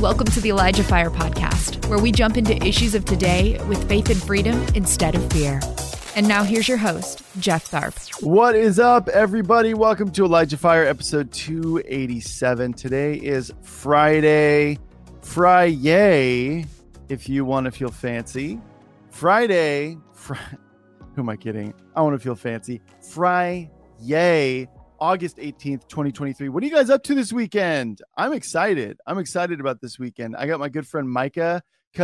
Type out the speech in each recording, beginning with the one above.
Welcome to the Elijah Fire Podcast, where we jump into issues of today with faith and freedom instead of fear. And now here's your host, Jeff Tharp. What is up, everybody? Welcome to Elijah Fire episode 287. Today is Friday. Friday, if you want to feel fancy. Friday. Fr- Who am I kidding? I want to feel fancy. Friday, August 18th, 2023. What are you guys up to this weekend? I'm excited. I'm excited about this weekend. I got my good friend Micah.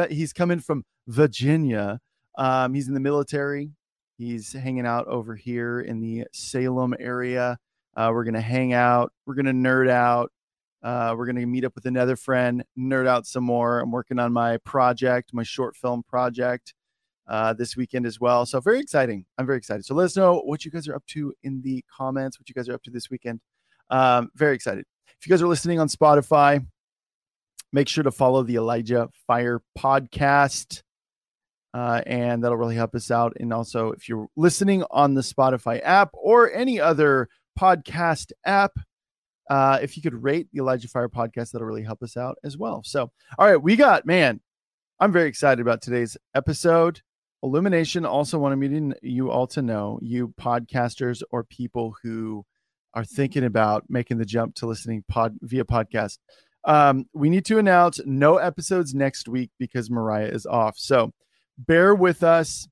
He's coming from Virginia. Um, he's in the military. He's hanging out over here in the Salem area. Uh, we're going to hang out. We're going to nerd out. Uh, we're going to meet up with another friend, nerd out some more. I'm working on my project, my short film project uh, this weekend as well. So very exciting. I'm very excited. So let us know what you guys are up to in the comments, what you guys are up to this weekend. Um, very excited. If you guys are listening on Spotify, make sure to follow the Elijah Fire podcast. Uh, and that'll really help us out. And also, if you're listening on the Spotify app or any other podcast app, uh, if you could rate the Elijah Fire podcast, that'll really help us out as well. So, all right, we got, man, I'm very excited about today's episode. Illumination also wanted me to you all to know, you podcasters or people who are thinking about making the jump to listening pod via podcast. Um, we need to announce no episodes next week because Mariah is off. So bear with us.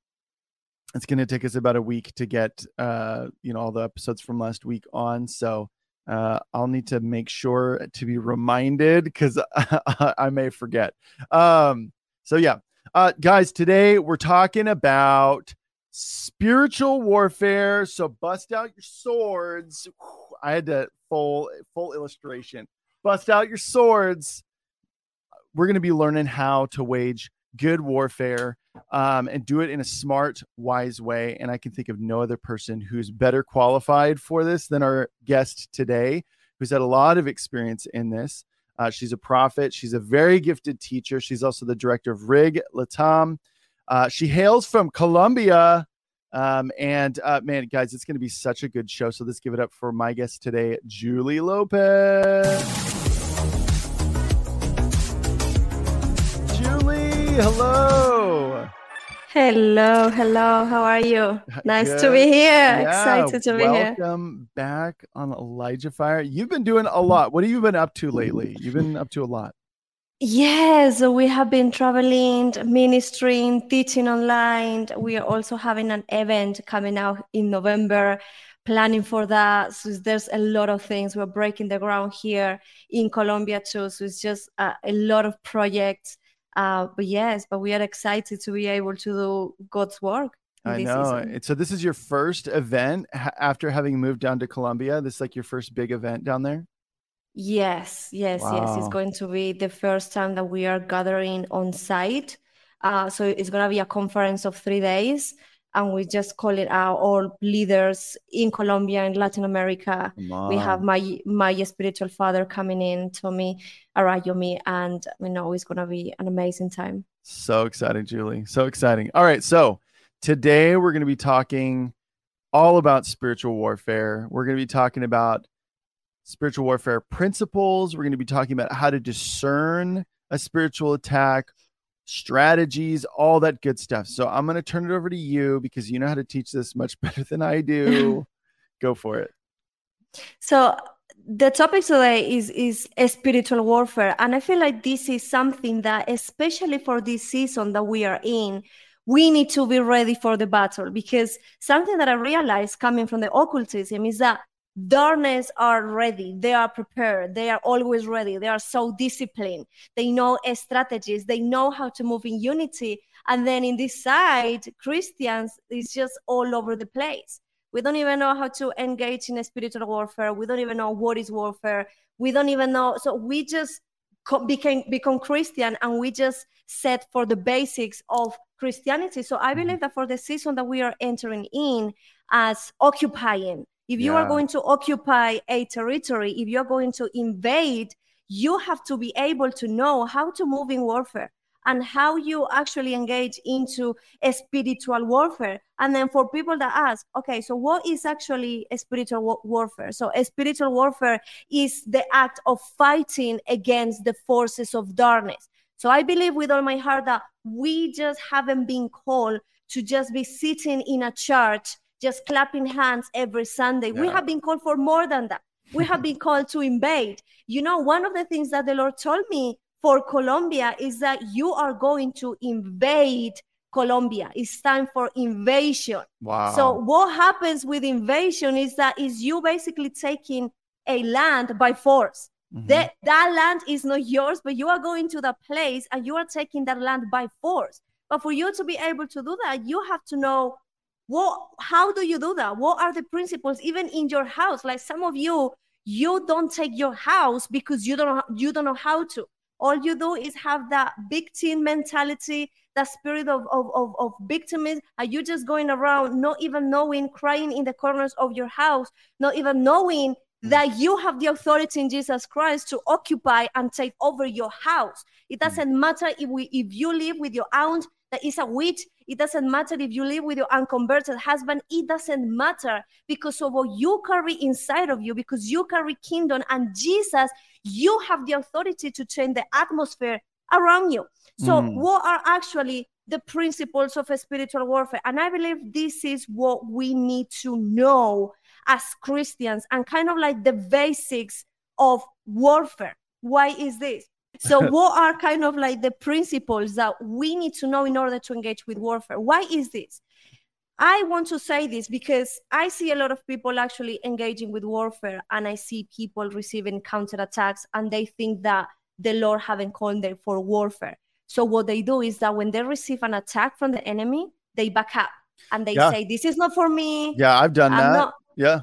It's going to take us about a week to get uh, you know all the episodes from last week on. So uh, I'll need to make sure to be reminded because I, I may forget. Um, so yeah, uh, guys, today we're talking about spiritual warfare. So bust out your swords. I had to full full illustration. Bust out your swords. We're going to be learning how to wage good warfare um, and do it in a smart, wise way. And I can think of no other person who's better qualified for this than our guest today, who's had a lot of experience in this. Uh, she's a prophet. She's a very gifted teacher. She's also the director of Rig Latam. Uh, she hails from Colombia. Um, and uh, man, guys, it's going to be such a good show. So let's give it up for my guest today, Julie Lopez. Julie, hello. Hello, hello. How are you? Uh, nice Good. to be here. Yeah, Excited to be welcome here. Welcome back on Elijah Fire. You've been doing a lot. What have you been up to lately? You've been up to a lot. Yes, we have been traveling, ministering, teaching online. We are also having an event coming out in November, planning for that. So there's a lot of things. We're breaking the ground here in Colombia too. So it's just a, a lot of projects uh, but yes, but we are excited to be able to do God's work. I know. Season. So this is your first event after having moved down to Colombia. This is like your first big event down there. Yes, yes, wow. yes. It's going to be the first time that we are gathering on site. Uh, so it's going to be a conference of three days and we just call it out all leaders in Colombia and Latin America. We have my my spiritual father coming in, Tomi Arayomi, and we know it's gonna be an amazing time. So exciting, Julie. So exciting. All right, so today we're gonna be talking all about spiritual warfare. We're gonna be talking about spiritual warfare principles. We're gonna be talking about how to discern a spiritual attack strategies, all that good stuff. So I'm going to turn it over to you because you know how to teach this much better than I do. Go for it. So the topic today is is a spiritual warfare and I feel like this is something that especially for this season that we are in we need to be ready for the battle because something that I realized coming from the occultism is that darkness are ready. They are prepared. They are always ready. They are so disciplined. They know strategies. They know how to move in unity. And then in this side christians is just all over the place. We don't even know how to engage in a spiritual warfare. We don't even know what is warfare. We don't even know. So we just became become christian and we just set for the basics of christianity. So i believe mm-hmm. that for the season that we are entering in as occupying if you yeah. are going to occupy a territory, if you're going to invade, you have to be able to know how to move in warfare. and how you actually engage into a spiritual warfare. And then for people that ask, okay, so what is actually a spiritual warfare? So a spiritual warfare is the act of fighting against the forces of darkness. So I believe with all my heart that we just haven't been called to just be sitting in a church, just clapping hands every Sunday. Yeah. We have been called for more than that. We have been called to invade. You know, one of the things that the Lord told me for Colombia is that you are going to invade Colombia. It's time for invasion. Wow. So what happens with invasion is that is you basically taking a land by force. Mm-hmm. That, that land is not yours, but you are going to the place and you are taking that land by force. But for you to be able to do that, you have to know what how do you do that? What are the principles even in your house? Like some of you, you don't take your house because you don't you don't know how to all you do is have that victim mentality that spirit of, of, of, of victimism are you just going around not even knowing crying in the corners of your house not even knowing mm. that you have the authority in jesus christ to occupy and take over your house it mm. doesn't matter if we if you live with your aunt that is a witch it doesn't matter if you live with your unconverted husband it doesn't matter because of what you carry inside of you because you carry kingdom and jesus you have the authority to change the atmosphere around you. So, mm. what are actually the principles of a spiritual warfare? And I believe this is what we need to know as Christians and kind of like the basics of warfare. Why is this? So, what are kind of like the principles that we need to know in order to engage with warfare? Why is this? I want to say this because I see a lot of people actually engaging with warfare and I see people receiving counterattacks and they think that the Lord haven't called them for warfare. So what they do is that when they receive an attack from the enemy, they back up and they yeah. say, This is not for me. Yeah, I've done I'm that. Not, yeah.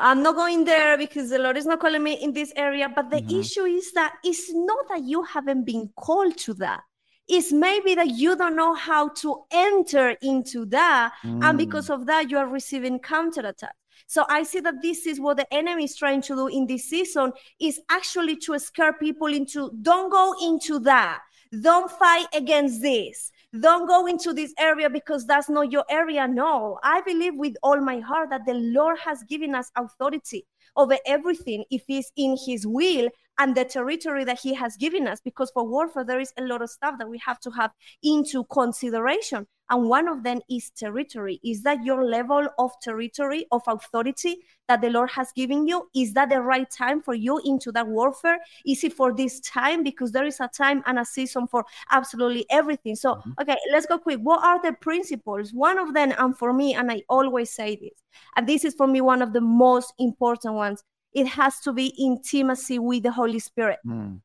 I'm not going there because the Lord is not calling me in this area. But the mm-hmm. issue is that it's not that you haven't been called to that. It's maybe that you don't know how to enter into that mm. and because of that you are receiving counterattack so i see that this is what the enemy is trying to do in this season is actually to scare people into don't go into that don't fight against this don't go into this area because that's not your area no. I believe with all my heart that the lord has given us authority over everything if it's in his will and the territory that he has given us because for warfare there is a lot of stuff that we have to have into consideration and one of them is territory. Is that your level of territory of authority that the lord has given you? Is that the right time for you into that warfare? Is it for this time? Because there is a time and a season for absolutely everything. So mm-hmm. okay let's go quick. What are the principles? One of them and for me and i always say this and this is for me one of the most important ones it has to be intimacy with the Holy Spirit. Mm.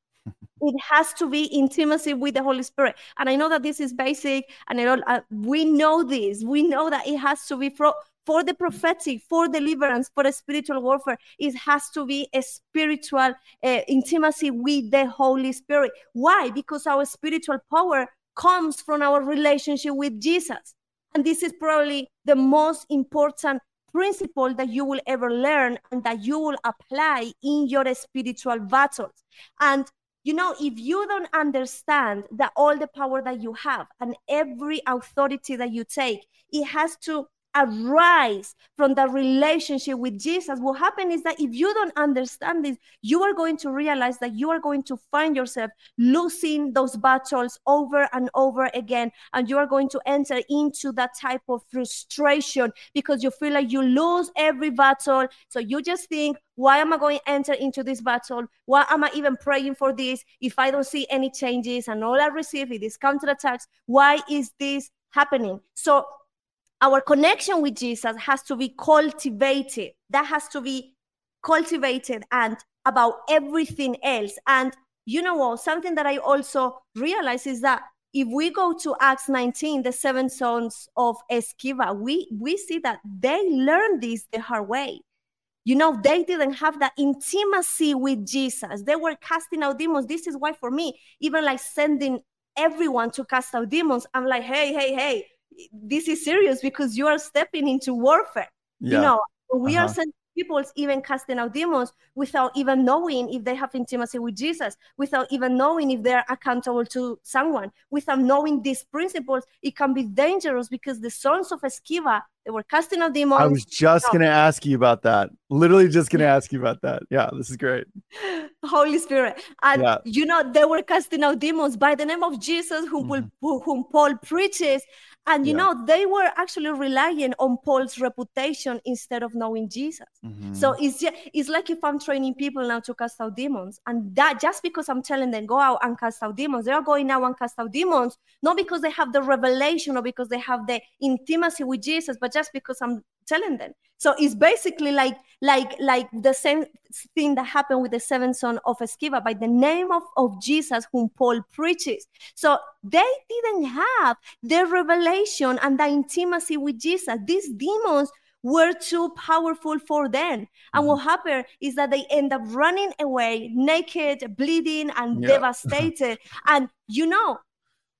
It has to be intimacy with the Holy Spirit. And I know that this is basic, and know, uh, we know this. We know that it has to be for, for the prophetic, for deliverance, for spiritual warfare. It has to be a spiritual uh, intimacy with the Holy Spirit. Why? Because our spiritual power comes from our relationship with Jesus. And this is probably the most important principle that you will ever learn and that you will apply in your spiritual battles. And you know, if you don't understand that all the power that you have and every authority that you take, it has to arise from the relationship with Jesus, what happens is that if you don't understand this, you are going to realize that you are going to find yourself losing those battles over and over again. And you are going to enter into that type of frustration because you feel like you lose every battle. So you just think, why am I going to enter into this battle? Why am I even praying for this if I don't see any changes and all I receive is counterattacks? Why is this happening? So our connection with Jesus has to be cultivated. That has to be cultivated and about everything else. And you know what? Something that I also realize is that if we go to Acts 19, the seven sons of Sceva, we, we see that they learned this the hard way. You know, they didn't have that intimacy with Jesus. They were casting out demons. This is why, for me, even like sending everyone to cast out demons, I'm like, hey, hey, hey, this is serious because you are stepping into warfare. Yeah. You know, we uh-huh. are sending people even casting out demons without even knowing if they have intimacy with Jesus, without even knowing if they're accountable to someone, without knowing these principles, it can be dangerous because the sons of Sceva, they were casting out demons. I was just no. to ask you about that. Literally just going to ask you about that. Yeah, this is great. Holy Spirit. And yeah. you know, they were casting out demons by the name of Jesus, whom, mm-hmm. whom Paul preaches. And you yeah. know, they were actually relying on Paul's reputation instead of knowing Jesus. Mm-hmm. So it's just, it's like if I'm training people now to cast out demons, and that just because I'm telling them go out and cast out demons, they are going now and cast out demons, not because they have the revelation or because they have the intimacy with Jesus, but just because I'm telling them. So it's basically like like like the same thing that happened with the seventh son of Sceva by the name of, of Jesus whom Paul preaches. So they didn't have the revelation and the intimacy with Jesus. These demons were too powerful for them. And what mm-hmm. happened is that they end up running away naked, bleeding, and yeah. devastated. and you know,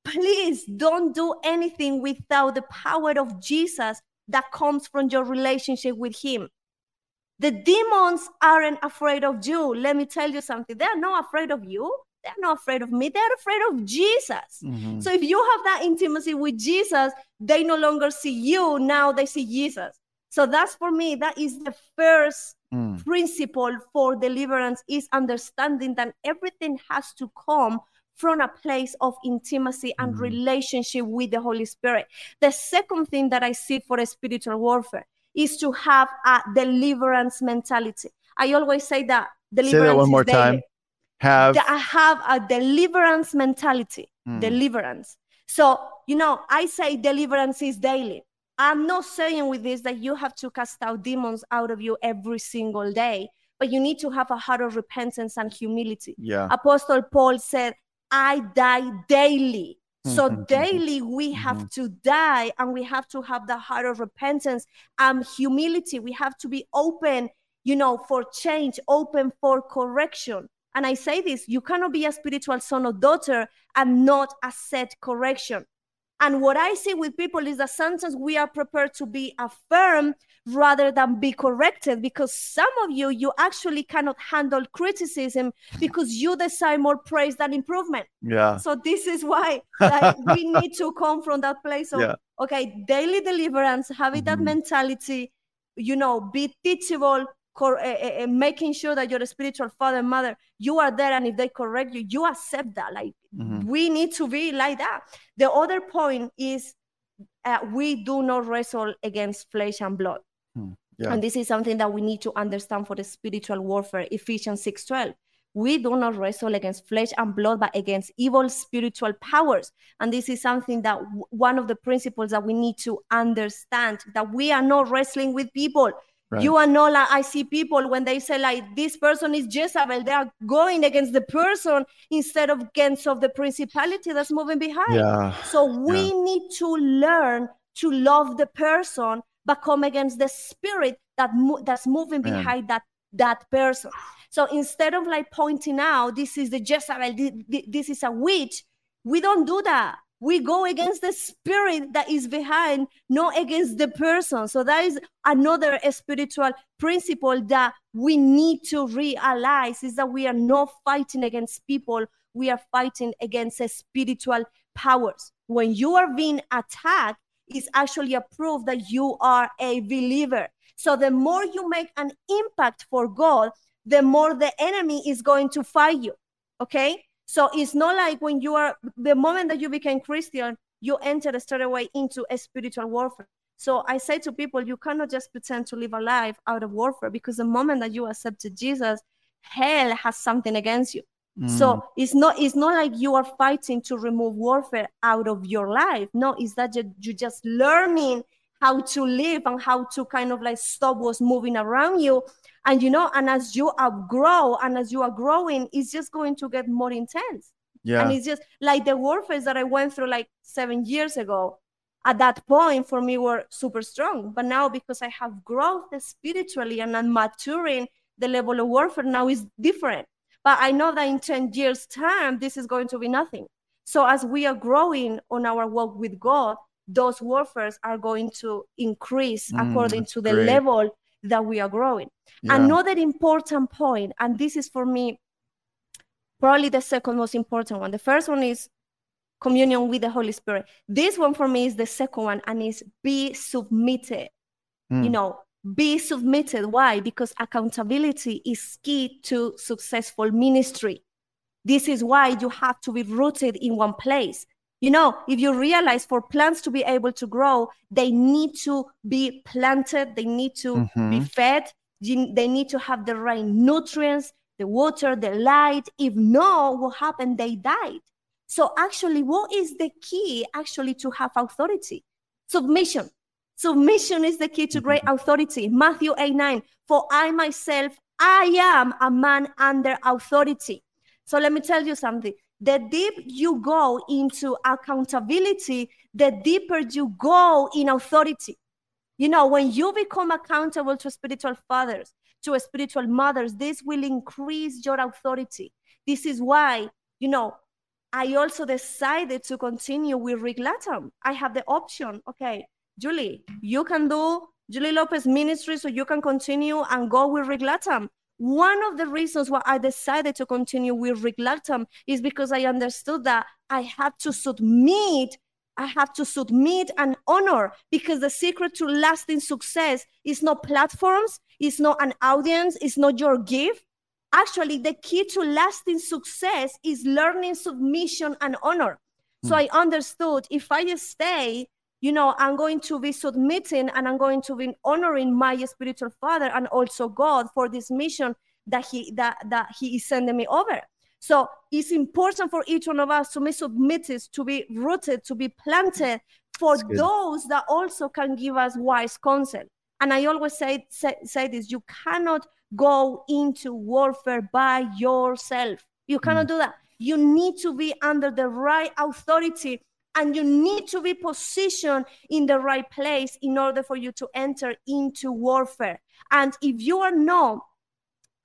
please don't do anything without the power of Jesus that comes from your relationship with Him. The demons aren't afraid of you. Let me tell you something. They're not afraid of you. They're not afraid of me. They're afraid of Jesus. Mm-hmm. So if you have that intimacy with Jesus, they no longer see you. Now they see Jesus. So that's for me, that is the first mm. principle for deliverance is understanding that everything has to come from a place of intimacy and mm-hmm. relationship with the Holy Spirit. The second thing that I see for a spiritual warfare is to have a deliverance mentality. I always say that deliverance. Say that one more time. Have I have a deliverance mentality. Mm. Deliverance. So you know, I say deliverance is daily. I'm not saying with this that you have to cast out demons out of you every single day, but you need to have a heart of repentance and humility. Yeah. Apostle Paul said, I die daily. So mm-hmm. daily we have mm-hmm. to die and we have to have the heart of repentance and humility. We have to be open, you know, for change, open for correction. And I say this you cannot be a spiritual son or daughter and not accept correction. And what I see with people is that sometimes we are prepared to be affirmed rather than be corrected because some of you, you actually cannot handle criticism because you desire more praise than improvement. Yeah. So this is why like, we need to come from that place of, yeah. okay, daily deliverance, having mm-hmm. that mentality, you know, be teachable, cor- uh, uh, making sure that your spiritual father and mother you are there and if they correct you you accept that like mm-hmm. we need to be like that the other point is uh, we do not wrestle against flesh and blood hmm. yeah. and this is something that we need to understand for the spiritual warfare ephesians 6 12 we do not wrestle against flesh and blood, but against evil spiritual powers. And this is something that w- one of the principles that we need to understand that we are not wrestling with people. Right. You are not like I see people when they say like this person is Jezebel, they are going against the person instead of against of the principality that's moving behind. Yeah. So we yeah. need to learn to love the person, but come against the spirit that mo- that's moving Man. behind that that person. So instead of like pointing out this is the Jezebel, this is a witch, we don't do that we go against the spirit that is behind, not against the person. So that is another spiritual principle that we need to realize is that we are not fighting against people, we are fighting against spiritual powers. When you are being attacked, is actually a proof that you are a believer. So the more you make an impact for God, the more the enemy is going to fight you. Okay? So it's not like when you are the moment that you became Christian, you entered straight away into a spiritual warfare. So I say to people, you cannot just pretend to live a life out of warfare because the moment that you accepted Jesus, hell has something against you. Mm. So it's not it's not like you are fighting to remove warfare out of your life. No, it's that you're just learning how to live and how to kind of like stop what's moving around you. And you know and as you outgrow and as you are growing it's just going to get more intense. Yeah. And it's just like the warfare that i went through like seven years ago at that point for me were super strong. But now because i have growth spiritually and i'm maturing the level of warfare now is different. But i know that in 10 years time this is going to be nothing. So as we are growing on our walk with god those warfares are going to increase mm, according to the great. level that we are growing. Yeah. Another important point, and this is for me probably the second most important one. The first one is communion with the Holy Spirit. This one for me is the second one, and is be submitted. Mm. You know, be submitted. Why? Because accountability is key to successful ministry. This is why you have to be rooted in one place. You know, if you realize for plants to be able to grow, they need to be planted, they need to be Mhm. fed, they need to have the right nutrients, the water, the light. If no, what happened? They died. So, actually, what is the key actually to have authority? Submission. Submission is the key to great authority. Matthew 8 9. For I myself, I am a man under authority. So let me tell you something. The deep you go into accountability, the deeper you go in authority. You know, when you become accountable to spiritual fathers, to spiritual mothers, this will increase your authority. This is why, you know, I also decided to continue with Rig Latam. I have the option. Okay, Julie, you can do Julie Lopez ministry, so you can continue and go with Rig Latam. One of the reasons why I decided to continue with Rig Latam is because I understood that I had to submit. I have to submit and honor because the secret to lasting success is not platforms, it's not an audience, it's not your gift. Actually, the key to lasting success is learning submission and honor. So hmm. I understood if I stay, you know, I'm going to be submitting and I'm going to be honoring my spiritual father and also God for this mission that he that that he is sending me over. So it's important for each one of us to be submitted, to be rooted, to be planted for those that also can give us wise counsel. And I always say, say say this: you cannot go into warfare by yourself. You cannot mm. do that. You need to be under the right authority and you need to be positioned in the right place in order for you to enter into warfare. And if you are not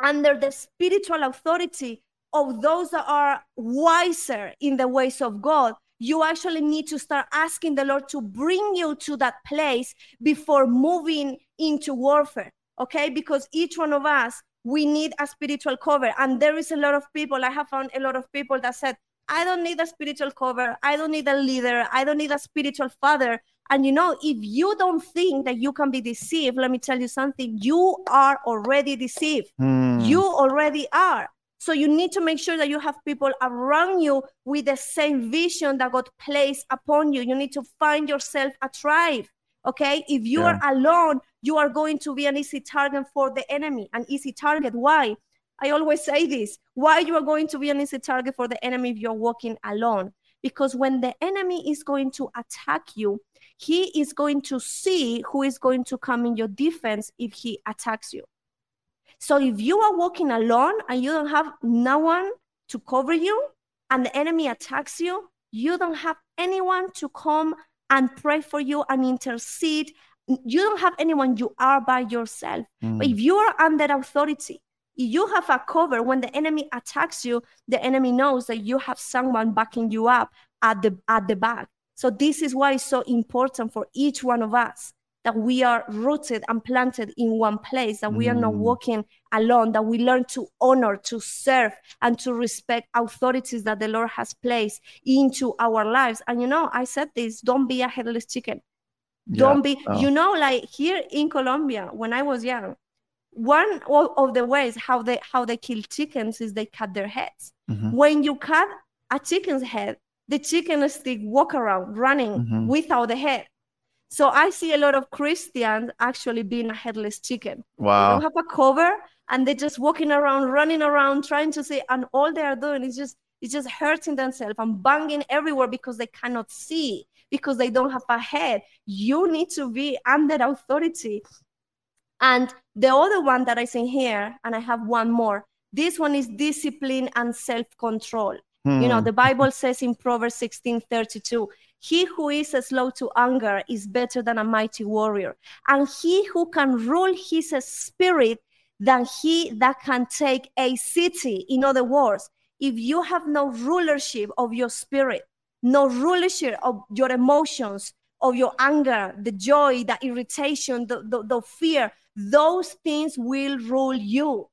under the spiritual authority of those that are wiser in the ways of God, you actually need to start asking the Lord to bring you to that place before moving into warfare. Okay, because each one of us, we need a spiritual cover. And there is a lot of people, I have found a lot of people that said, I don't need a spiritual cover. I don't need a leader. I don't need a spiritual father. And you know, if you don't think that you can be deceived, let me tell you something, you are already deceived. Hmm. You already are. So you need to make sure that you have people around you with the same vision that God placed upon you. You need to find yourself a tribe. Okay. If you Yeah. are alone, you are going to be an easy target for the enemy. An easy target. Why? I always say this. Why you are going to be an easy target for the enemy if you're walking alone? Because when the enemy is going to attack you, he is going to see who is going to come in your defense if he attacks you. So if you are walking alone and you don't have no one to cover you and the enemy attacks you, you don't have anyone to come and pray for you and intercede. You don't have anyone, you are by yourself. Hmm. But if you are under authority, you have a cover when the enemy attacks you, the enemy knows that you have someone backing you up at the at the back. So this is why it's so important for each one of us that we are rooted and planted in one place, that we are not Mm. walking alone, that we learn to honor, to serve, and to respect authorities that the Lord has placed into our lives. And you know, I said this don't be a headless chicken. Don't be, Oh. you know, like here in Colombia, when I was young, one of the ways how they how they kill chickens is they cut their heads. Mhm. When you cut a chicken's head, the chicken stick walk around running Mhm. without the head. So I see a lot of Christians actually being a headless chicken. They Wow. don't have a cover and they're just walking around, running around, trying to see, and all they are doing is just is just hurting themselves and banging everywhere because they cannot see, because they don't have a head. You need to be under authority. And the other one that I see here, and I have one more. This one is discipline and self-control. You know, Hmm. the Bible says in Proverbs 16 32, he who is slow to anger is better than a mighty warrior, and he who can rule his spirit than he that can take a city. In other words, if you have no rulership of your spirit, no rulership of your emotions, of your anger, the joy, the irritation, the, the, the fear, those things will rule you.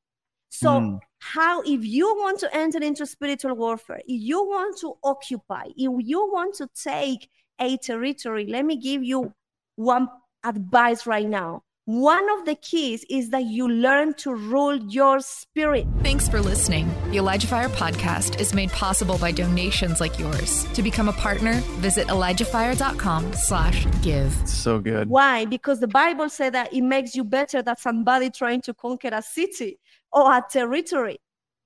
So, Mm. how, if you want to enter into spiritual warfare, if you want to occupy, if you want to take a territory, let me give you one advice right now. One of the keys is that you learn to rule your spirit. Thanks for listening. The Elijah Fire podcast is made possible by donations like yours. To become a partner, visit ElijahFire.com slash give. So good. Why? Because the Bible said that it makes you better than somebody trying to conquer a city or a territory.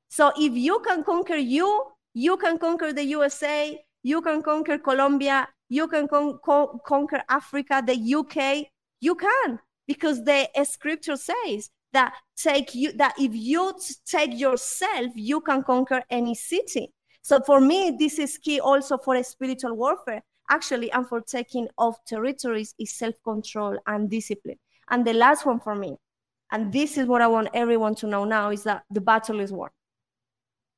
So if you can conquer you, you can conquer the USA, you can conquer Colombia, you can con- con- conquer Africa, the UK, you can because the scripture says that take you that if you take yourself, you can conquer any city. So for me, this is key also for a spiritual warfare, actually, and for taking of territories is self-control and discipline. And the last one for me, and this is what I want everyone to know now, is that the battle is won.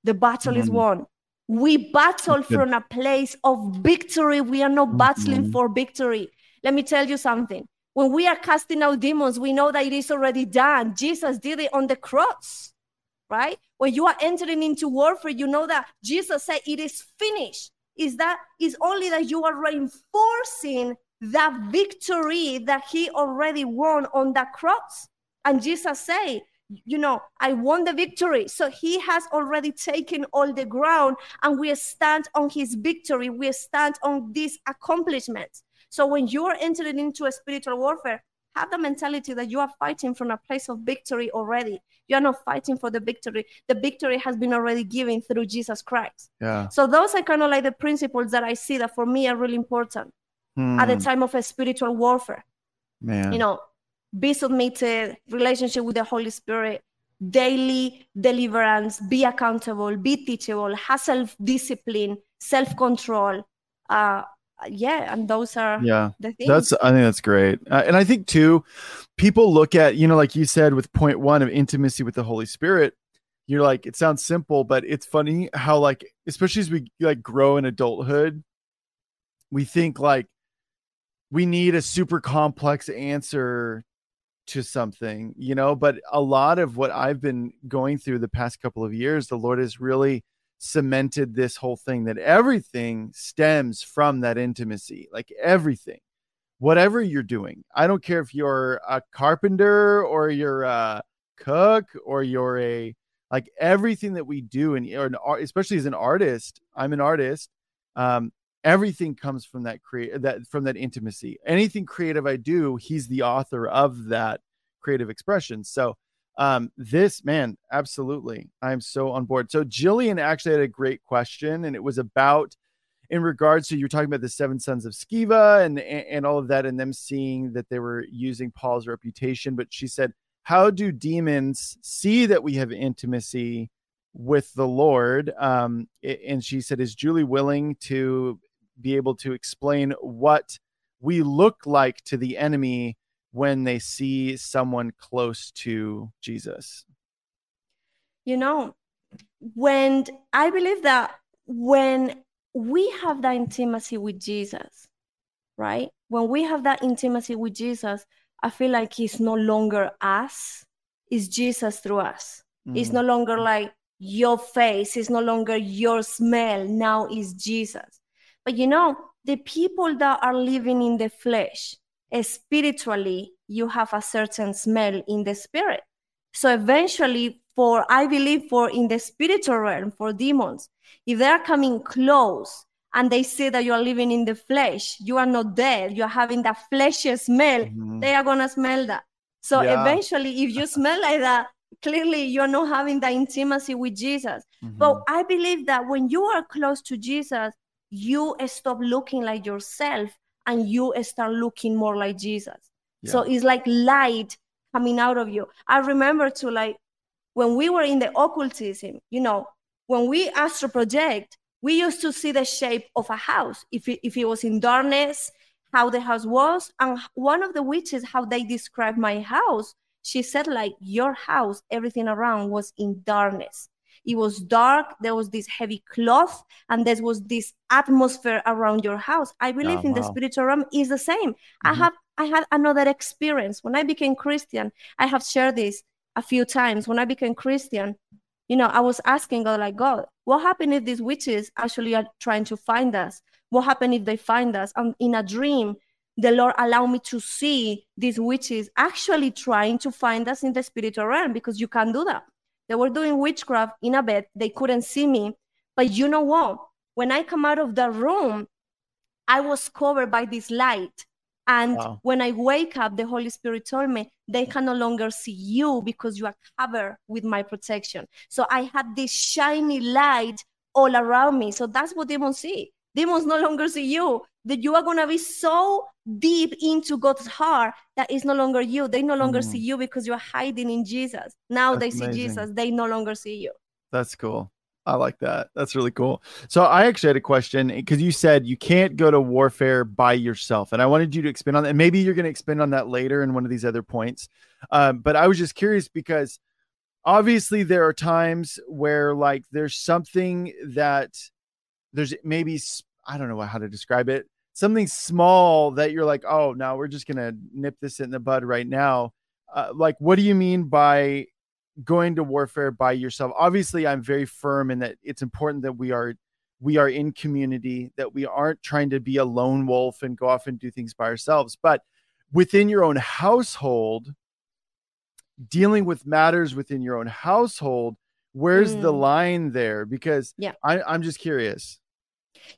The battle is Mhm. won. We battle from a place of victory. We are not battling Mhm. for victory. Let me tell you something. When we are casting out demons, we know that it is already done. Jesus did it on the cross, right? When you are entering into warfare, you know that Jesus said it is finished. Is that is only that you are reinforcing that victory that he already won on the cross. And Jesus said, you know, I won the victory. So he has already taken all the ground, and we stand on his victory. We stand on this accomplishments. So when you are entering into a spiritual warfare, have the mentality that you are fighting from a place of victory already. You are not fighting for the victory. The victory has been already given through Jesus Christ. Yeah. So those are kind of like the principles that I see that for me are really important at the Hmm, time of a spiritual warfare man. you know be submitted relationship with the holy spirit daily deliverance be accountable be teachable have self-discipline self-control uh yeah and those are yeah. the things That's I think that's great, uh, and I think too, people look at you know like you said with point one of intimacy with the Holy Spirit. You're like it sounds simple, but it's funny how like especially as we like grow in adulthood, we think like we need a super complex answer to something, you know. But a lot of what I've been going through the past couple of years, the Lord has really cemented this whole thing that everything stems from that intimacy, like everything, whatever you're doing. I don't care if you're a carpenter or you're a cook or you're a like everything that we do and or an especially as an artist, I'm an artist. Um, everything comes from that create that from that intimacy. Anything creative I do, he's the author of that creative expression. So um this man absolutely i'm so on board. So jillian actually had a great question and it was about in regards to you were talking about the seven sons of Sceva and and all of that and them seeing that they were using paul's reputation but she said how do demons see that we have intimacy with the lord? Um and she said is julie willing to be able to explain what we look like to the enemy when they see someone close to Jesus. you know when i believe that when we have that intimacy with jesus right when we have that intimacy with jesus i feel like it's no longer us it's jesus through us it's Mm. no longer like your face it's no longer your smell now is jesus but you know the people that are living in the flesh spiritually you have a certain smell in the spirit so eventually, for I believe for in the spiritual realm, for demons, if they are coming close and they see that you are living in the flesh, you are not dead, you are having that fleshy smell, Mhm. they are gonna smell that. So Yeah. eventually, if you smell like that, clearly you're not having that intimacy with Jesus. Mhm. But I believe that when you are close to Jesus, you stop looking like yourself and you start looking more like Jesus. So it's like light coming out of you. I remember to like when we were in the occultism, you know, when we astro project, we used to see the shape of a house. If it, if it was in darkness, how the house was. And one of the witches, how they described my house, she said like your house, everything around was in darkness. It was dark. There was this heavy cloth, and there was this atmosphere around your house. I believe Yeah, in the spiritual realm is the same. I Mhm. have I had another experience. When I became Christian, I have shared this a few times. When I became Christian, you know, I was asking God, like, God, what happened if these witches actually are trying to find us? What happened if they find us? And in a dream, the Lord allowed me to see these witches actually trying to find us in the spiritual realm because you can't do that. They were doing witchcraft in a bed. They couldn't see me. But you know what? When I come out of the room, I was covered by this light. And wow. when I wake up, the Holy Spirit told me they can no longer see you because you are covered with my protection. So I had this shiny light all around me. So that's what demons see. Demons no longer see you. That you are gonna be so deep into God's heart that is no longer you. They no longer mm. see you because you're hiding in Jesus. Now that's they see amazing. Jesus. They no longer see you. That's cool. I like that. That's really cool. So I actually had a question because you said you can't go to warfare by yourself, and I wanted you to expand on that. And maybe you're going to expand on that later in one of these other points. Um, but I was just curious because obviously there are times where like there's something that there's maybe I don't know how to describe it. Something small that you're like, oh, now we're just gonna nip this in the bud right now. Uh, like, what do you mean by going to warfare by yourself? Obviously i'm very firm in that it's important that we are we are in community that we aren't trying to be a lone wolf and go off and do things by ourselves. But within your own household dealing with matters within your own household where's mm. the line there? Because yeah. I, i'm just curious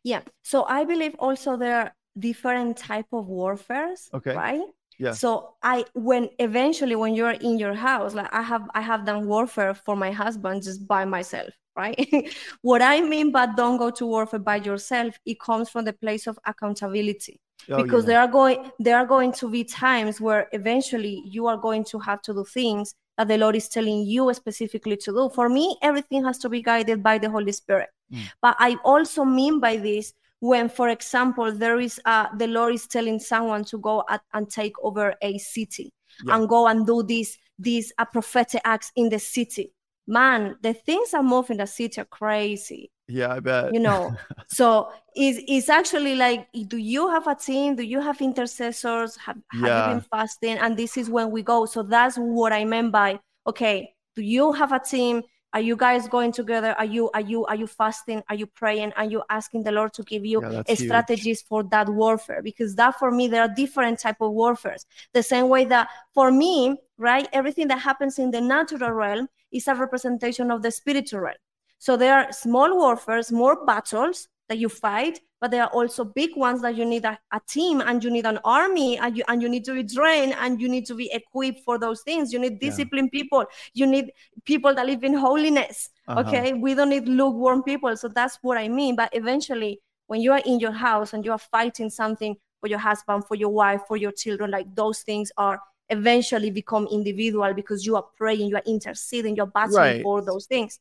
yeah so i believe also there are different type of warfares okay. right? Yeah. So i when eventually when you're in your house like i have i have done warfare for my husband just by myself right? What i mean by don't go to warfare by yourself it comes from the place of accountability. Oh, because yeah. there are going there are going to be times where eventually you are going to have to do things that the lord is telling you specifically to do. For me everything has to be guided by the holy spirit mm. but i also mean by this when for example there is uh, the lord is telling someone to go at, and take over a city yeah. and go and do these these uh, prophetic acts in the city. Man the things that move in the city are crazy. Yeah i bet. You know? So it's, it's actually like do you have a team? Do you have intercessors? Have, have yeah. you been fasting? And this is when we go. So that's what i meant by okay do you have a team are you guys going together? Are you are you are you fasting? Are you praying? Are you asking the lord to give you yeah, strategies huge. for that warfare? Because that for me there are different type of warfares. The same way that for me right everything that happens in the natural realm is a representation of the spiritual realm. So there are small warfares more battles that you fight but there are also big ones that you need a, a, team and you need an army and you and you need to be trained and you need to be equipped for those things you need disciplined yeah. people you need people that live in holiness uh-huh. okay we don't need lukewarm people so that's what i mean but eventually when you are in your house and you are fighting something for your husband for your wife for your children like those things are eventually become individual because you are praying you are interceding you're battling right. for those things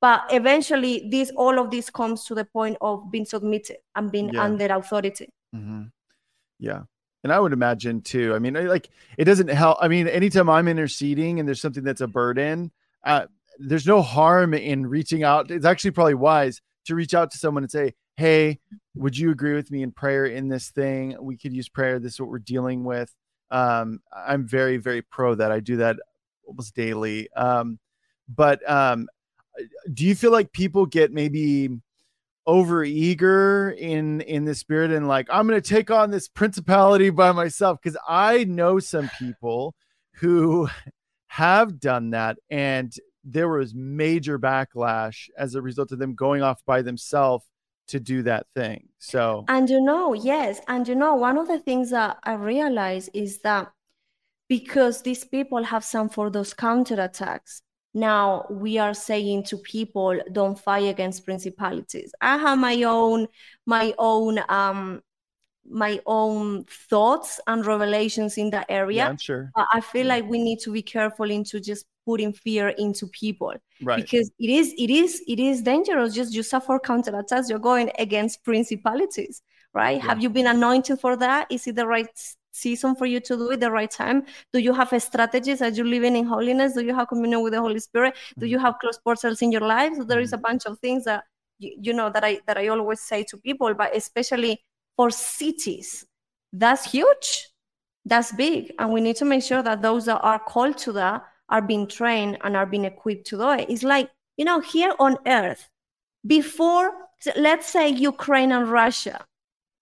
but eventually, this all of this comes to the point of being submitted and being yeah. under authority. Mm-hmm. Yeah. And I would imagine too. I mean, like it doesn't help. I mean, anytime I'm interceding and there's something that's a burden, uh, there's no harm in reaching out. It's actually probably wise to reach out to someone and say, Hey, would you agree with me in prayer in this thing? We could use prayer. This is what we're dealing with. Um, I'm very, very pro that. I do that almost daily. Um, but um, do you feel like people get maybe over eager in in the spirit and like i'm to take on this principality by myself because i know some people who have done that and there was major backlash as a result of them going off by themselves to do that thing so. And you know yes and you know one of the things that i realize is that because these people have some for those counterattacks now we are saying to people don't fight against principalities. I have my own my own um my own thoughts and revelations in that area yeah, sure. but i feel like we need to be careful into just putting fear into people right. because it is it is it is dangerous. Just you suffer counterattacks you're going against principalities right? Yeah. have you been anointed for that? Is it the right season for you to do it the right time do you have strategies as you're living in holiness do you have communion with the holy spirit do you mm-hmm. have close portals in your life so there is a mm-hmm. bunch of things that you, you know that i that i always say to people but especially for cities that's huge that's big. And we need to make sure that those that are called to that are being trained and are being equipped to do it. It's like, you know, here on earth, before, let's say Ukraine and Russia,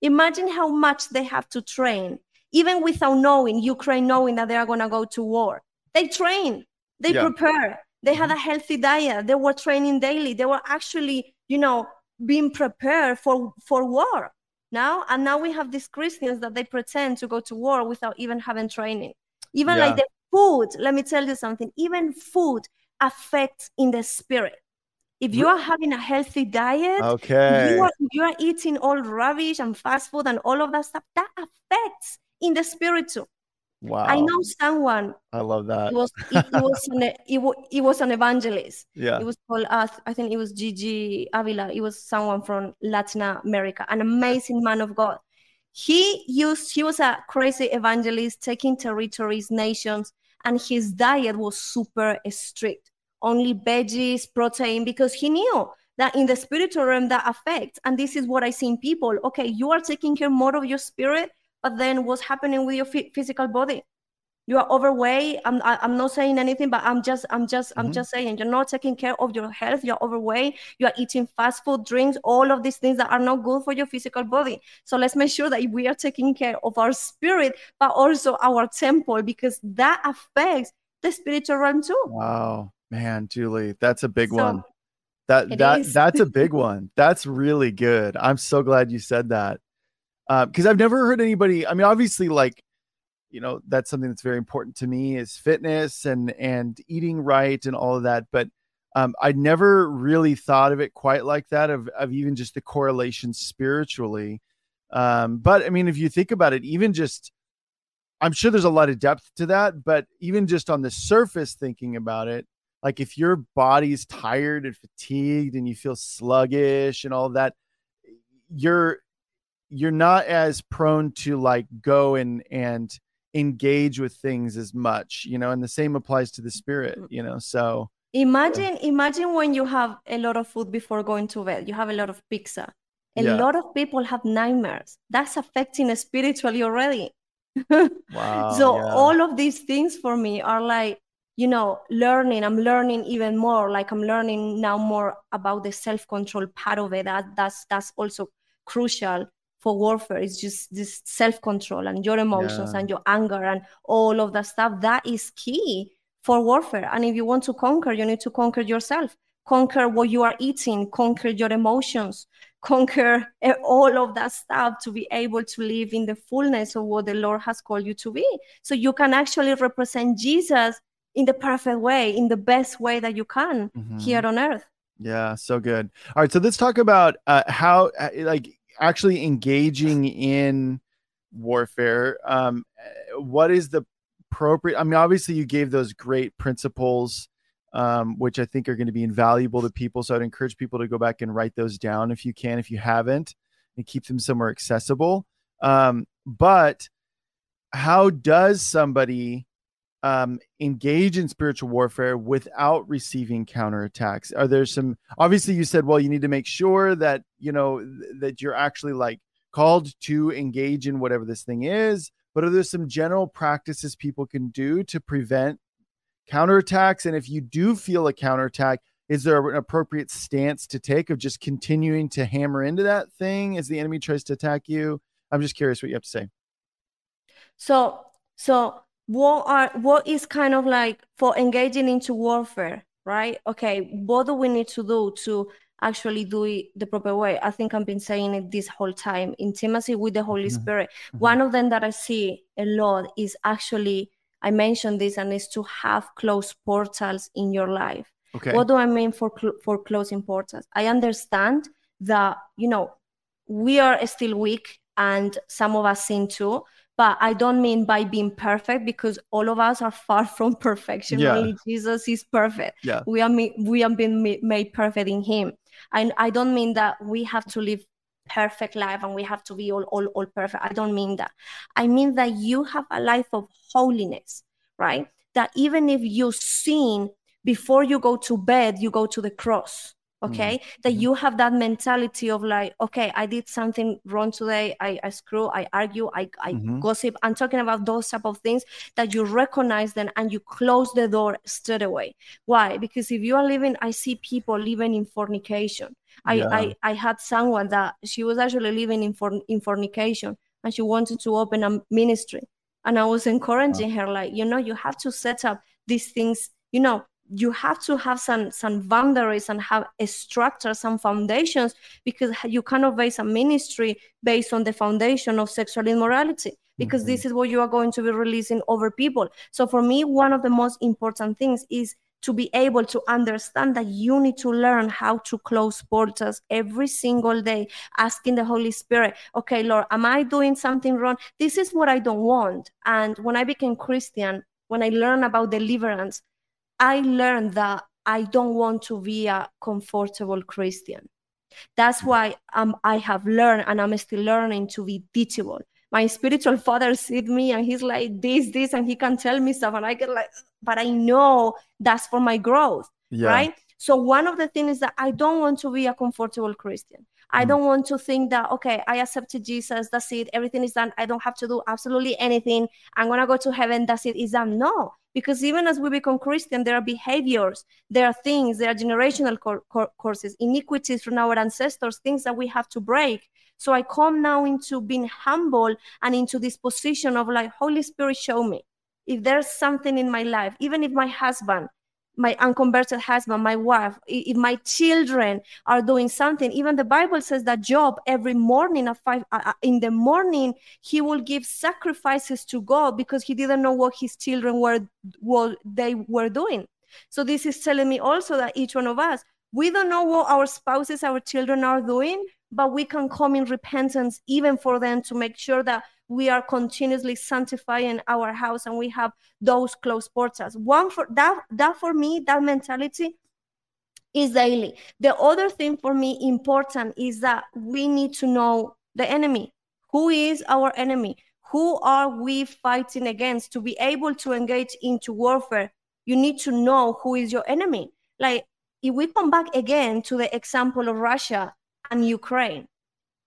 imagine how much they have to train, even without knowing, Ukraine knowing that they are going to go to war. They train, they yeah. prepare, they had mm-hmm. a healthy diet, they were training daily, they were actually, you know, being prepared for, for war now and now we have these christians that they pretend to go to war without even having training even yeah. like the food let me tell you something even food affects in the spirit if you are having a healthy diet okay you are, you are eating all rubbish and fast food and all of that stuff that affects in the spiritual. Wow. I know someone. I love that. It was it, it was an it, it was an evangelist. Yeah. It was called uh, I think it was Yiye Avila. It was someone from Latin America, an amazing man of God. He used he was a crazy evangelist taking territories, nations, and his diet was super strict. Only veggies, protein, because he knew that in the spiritual realm that affects. And this is what I see in people. Okay, you are taking care more of your spirit but then what's happening with your physical body? You are overweight. I'm I, am i am not saying anything but i'm just i'm just i'm mm-hmm. just saying you're not taking care of your health. You're overweight. You're eating fast food drinks all of these things that are not good for your physical body. So let's make sure that we are taking care of our spirit but also our temple because that affects the spiritual realm too. Wow man julie that's a big so, one. That that is. that's a big one. That's really good. I'm so glad you said that because uh, I've never heard anybody. I mean, obviously, like you know, that's something that's very important to me is fitness and and eating right and all of that. But um, I never really thought of it quite like that of of even just the correlation spiritually. Um, but I mean, if you think about it, even just I'm sure there's a lot of depth to that, but even just on the surface, thinking about it, like if your body's tired and fatigued and you feel sluggish and all that, you're you're not as prone to like go and and engage with things as much you know and the same applies to the spirit mm. you know so imagine yeah. imagine when you have a lot of food before going to bed you have a lot of pizza a yeah. lot of people have nightmares that's affecting spiritually already wow, so yeah. all of these things for me are like you know learning i'm learning even more like i'm learning now more about the self-control part of it that that's that's also crucial for warfare is just this self-control and your emotions yeah. and your anger and all of that stuff. That is key for warfare. And if you want to conquer you need to conquer yourself. Conquer what you are eating. Conquer your emotions. Conquer eh, all of that stuff to be able to live in the fullness of what the lord has called you to be. So you can actually represent jesus in the perfect way in the best way that you can mm-hmm. here on earth. Yeah so good. All right so let's talk about uh, how uh, like actually engaging in warfare um what is the appropriate i mean obviously you gave those great principles um which i think are going to be invaluable to people so i'd encourage people to go back and write those down if you can if you haven't and keep them somewhere accessible. Um but how does somebody um, engage in spiritual warfare without receiving counterattacks? Are there some? Obviously, you said, well, you need to make sure that you know th- that you're actually like called to engage in whatever this thing is. But are there some general practices people can do to prevent counterattacks? And if you do feel a counterattack, is there an appropriate stance to take of just continuing to hammer into that thing as the enemy tries to attack you? I'm just curious what you have to say. So, so what are what is kind of like for engaging into warfare right? Okay what do we need to do to actually do it the proper way? I think i've been saying it this whole time. Intimacy with the holy mm-hmm. spirit. Mm-hmm. one of them that i see a lot is actually i mentioned this and is to have close portals in your life. Okay. What do i mean for cl- for closing portals? I understand that you know we are still weak and some of us sin too but I don't mean by being perfect because all of us are far from perfection. Yeah. Only Jesus is perfect. Yeah. We are we are being made perfect in Him. And I don't mean that we have to live perfect life and we have to be all, all, all perfect. I don't mean that. I mean that you have a life of holiness, right? That even if you sin before you go to bed, you go to the cross okay? Mm-hmm. that you have that mentality of like okay i did something wrong today i, I screw i argue i, I mm-hmm. gossip. I'm talking about those type of things that you recognize them and you close the door straight away. Why? Because if you are living i see people living in fornication. I, yeah. I i had someone that she was actually living in, for, in fornication and she wanted to open a ministry. And i was encouraging her like you know you have to set up these things you know you have to have some some boundaries and have a structure some foundations because you cannot base a ministry based on the foundation of sexual immorality because mm-hmm. this is what you are going to be releasing over people. So for me one of the most important things is to be able to understand that you need to learn how to close portals every single day asking the holy spirit okay lord am i doing something wrong? This is what i don't want. And when i became christian when i learned about deliverance I learned that I don't want to be a comfortable Christian. That's why um, I have learned and I'm still learning to be teachable. My spiritual father sees me and he's like this, this, and he can tell me stuff, and I get like, but I know that's for my growth, yeah. right? So one of the things is that I don't want to be a comfortable Christian. I mm. don't want to think that, okay, I accepted Jesus, that's it, everything is done. I don't have to do absolutely anything. I'm going to go to heaven, that's it, is done. No, because even as we become Christian, there are behaviors, there are things, there are generational cor- cor- courses, iniquities from our ancestors, things that we have to break. So I come now into being humble and into this position of like, Holy Spirit, show me if there's something in my life, even if my husband my unconverted husband, my wife, if my children are doing something, even the Bible says that Job every morning at five uh, uh, in the morning he will give sacrifices to God because he didn't know what his children were what they were doing. So this is telling me also that each one of us we don't know what our spouses, our children are doing, but we can come in repentance even for them to make sure that we are continuously sanctifying our house and we have those closed portals. One for that that for me that mentality is daily. The other thing for me important is that we need to know the enemy. Who is our enemy? Who are we fighting against? To be able to engage into warfare you need to know who is your enemy. Like if we come back again to the example of russia and ukraine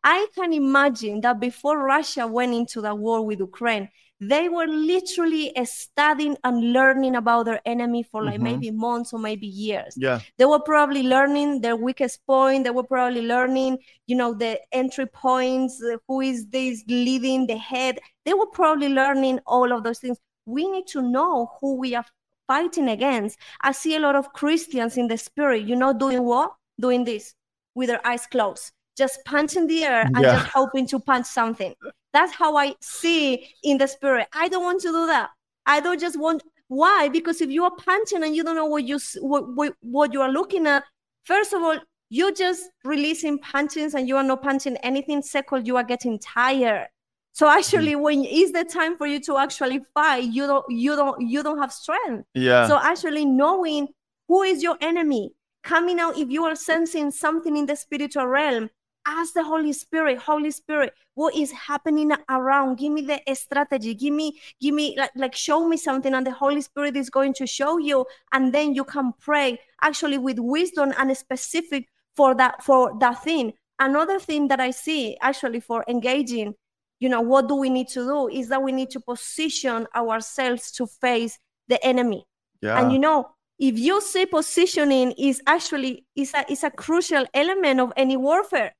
I can imagine that before Russia went into the war with Ukraine, they were literally studying and learning about their enemy for like mm-hmm. maybe months or maybe years. Yeah. They were probably learning their weakest point. They were probably learning, you know, the entry points, who is this leading the head. They were probably learning all of those things. We need to know who we are fighting against. I see a lot of Christians in the spirit, you know, doing what? Doing this with their eyes closed just punching the air and yeah. just hoping to punch something. That's how I see in the spirit. I don't want to do that. I don't just want. Why? Because if you are punching and you don't know what you what, what, what you are looking at, first of all, you're just releasing punches and you are not punching anything. Second, you are getting tired. So actually, mm. when is the time for you to actually fight, you don't you don't you don't have strength. Yeah. So actually knowing who is your enemy, coming out if you are sensing something in the spiritual realm, ask the holy spirit holy spirit what is happening around? Give me the strategy. Give me give me like, like show me something and the holy spirit is going to show you and then you can pray actually with wisdom and specific for that for that thing. Another thing that i see actually for engaging you know what do we need to do is that we need to position ourselves to face the enemy. Yeah. and you know if you see positioning is actually is a, is a crucial element of any warfare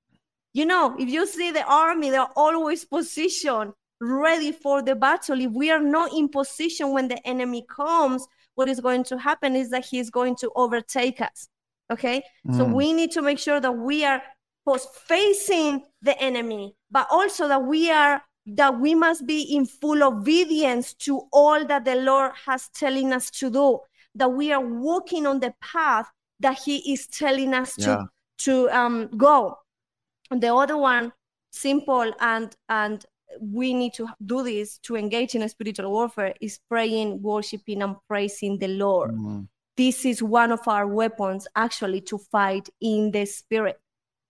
you know, if you see the army, they're always positioned ready for the battle. If we are not in position when the enemy comes, what is going to happen is that he's going to overtake us. Okay. Mm. So we need to make sure that we are post facing the enemy, but also that we are that we must be in full obedience to all that the Lord has telling us to do, that we are walking on the path that He is telling us yeah. to to um, go the other one simple and and we need to do this to engage in a spiritual warfare is praying worshiping and praising the lord mm-hmm. this is one of our weapons actually to fight in the spirit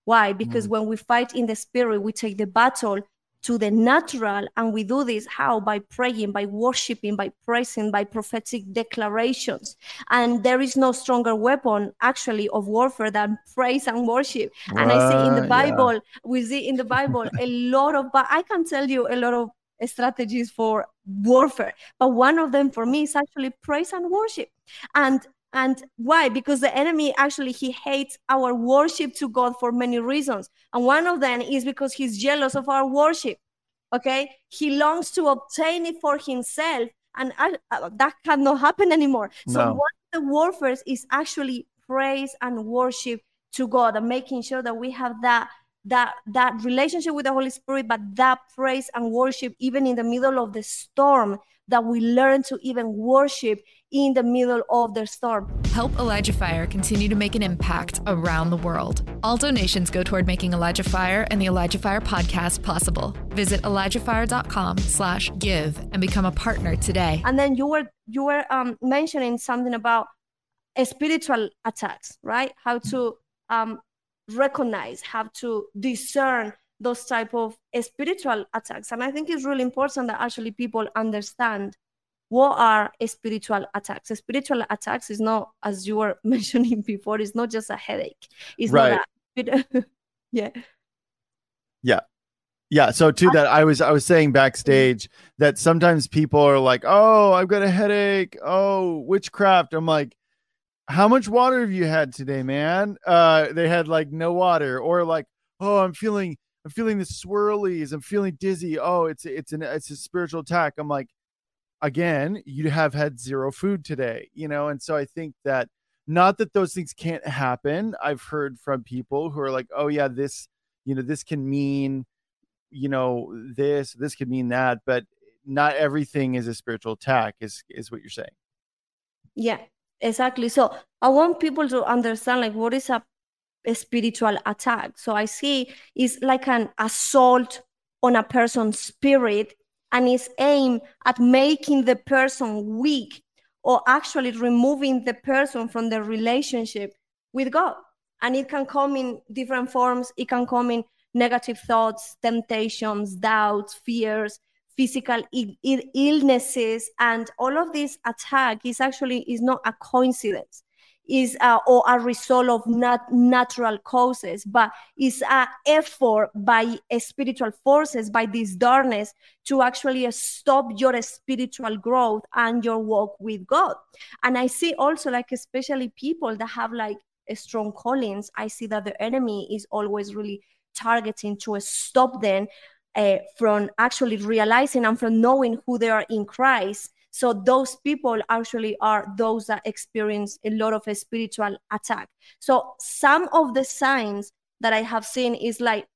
why because mm-hmm. when we fight in the spirit we take the battle to the natural. And we do this how? By praying, by worshiping, by praising, by prophetic declarations. And there is no stronger weapon actually of warfare than praise and worship. And I see in the ah, Bible, yeah. we see in the Bible a lot of, but I can tell you a lot of strategies for warfare. But one of them for me is actually praise and worship. And and why? Because the enemy actually he hates our worship to god for many reasons. And one of them is because he's jealous of our worship okay? He longs to obtain it for himself and I, uh, that cannot happen anymore. No. so one of the warfare is actually praise and worship to god and making sure that we have that that that relationship with the holy spirit but that praise and worship even in the middle of the storm that we learn to even worship in the middle of the storm. Help Elijah Fire continue to make an impact around the world. All donations go toward making Elijah Fire and the Elijah Fire podcast possible. Visit ElijahFire.com slash give and become a partner today. And then you were you were um, mentioning something about spiritual attacks, right? How to um, recognize, how to discern those type of spiritual attacks. And I think it's really important that actually people understand what are spiritual attacks? Spiritual attacks is not as you were mentioning before it's not just a headache. It's right. not a, yeah. Yeah. Yeah so to that i was i was saying backstage that sometimes people are like oh i've got a headache. Oh witchcraft. I'm like how much water have you had today man? Uh they had like no water or like oh i'm feeling i'm feeling the swirlies. I'm feeling dizzy. Oh it's it's an it's a spiritual attack. I'm like again, you have had zero food today, you know? And so I think that not that those things can't happen. I've heard from people who are like, oh, yeah, this, you know, this can mean, you know, this, this could mean that, but not everything is a spiritual attack, is, is what you're saying. Yeah, exactly. So I want people to understand like what is a, a spiritual attack. So I see it's like an assault on a person's spirit and is aimed at making the person weak or actually removing the person from the relationship with God. And it can come in different forms. It can come in negative thoughts, temptations, doubts, fears, physical illnesses, and all of this attack is actually is not a coincidence is uh, or a result of not natural causes, but is an effort by spiritual forces, by this darkness, to actually stop your spiritual growth and your walk with God. And I see also, like, especially people that have like strong callings, I see that the enemy is always really targeting to stop them uh, from actually realizing and from knowing who they are in Christ so those people actually are those that experience a lot of a spiritual attack. So some of the signs that I have seen is like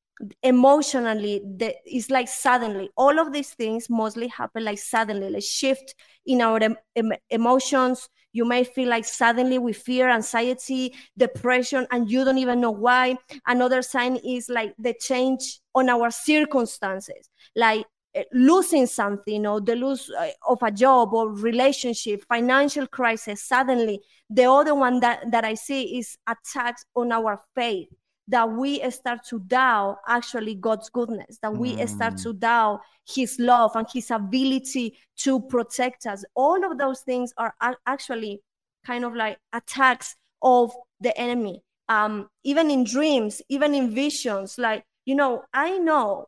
emotionally the, it's like suddenly all of these things mostly happen like suddenly like shift in our em- em- emotions. You may feel like suddenly with fear anxiety depression and you don't even know why. Another sign is like the change on our circumstances. Like losing something or the loss eh, of a job or relationship financial crisis suddenly the other one that, that i see is attacks on our faith that we start to doubt actually god's goodness that we mm. start to doubt his love and his ability to protect us all of those things are actually kind of like attacks of the enemy um even in dreams even in visions like you know i know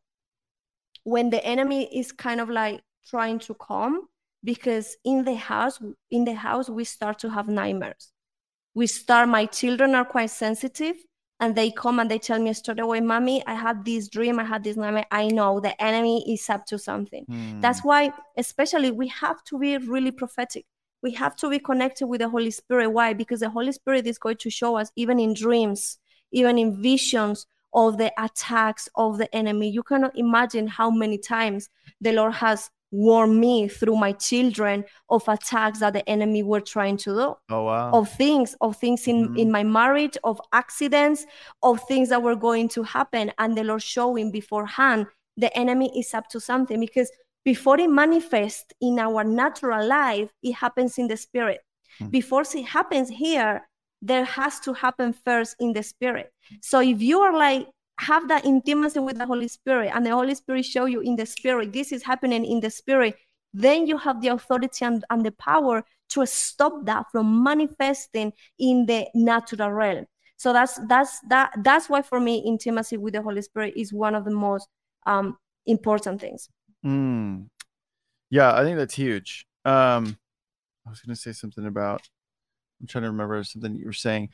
when the enemy is kind of like trying to come because in the house in the house we start to have nightmares. We start my children are quite sensitive and they come and they tell me straight away mommy i had this dream i had this nightmare i know the enemy is up to something. Mm. that's why especially we have to be really prophetic. We have to be connected with the holy spirit. Why? Because the holy spirit is going to show us even in dreams even in visions of the attacks of the enemy. You cannot imagine how many times the Lord has warned me through my children of attacks that the enemy were trying to do. Oh wow. Of things, of things in, mm-hmm. in my marriage, of accidents, of things that were going to happen. And the Lord showing beforehand the enemy is up to something because before it manifests in our natural life, it happens in the spirit. Mm-hmm. Before it happens here, there has to happen first in the spirit. So if you are like have that intimacy with the Holy Spirit and the Holy Spirit show you in the spirit, this is happening in the spirit, then you have the authority and, and the power to stop that from manifesting in the natural realm. So that's that's that that's why for me intimacy with the Holy Spirit is one of the most um, important things. Mm. Yeah, I think that's huge. Um, I was going to say something about. I'm trying to remember something you were saying.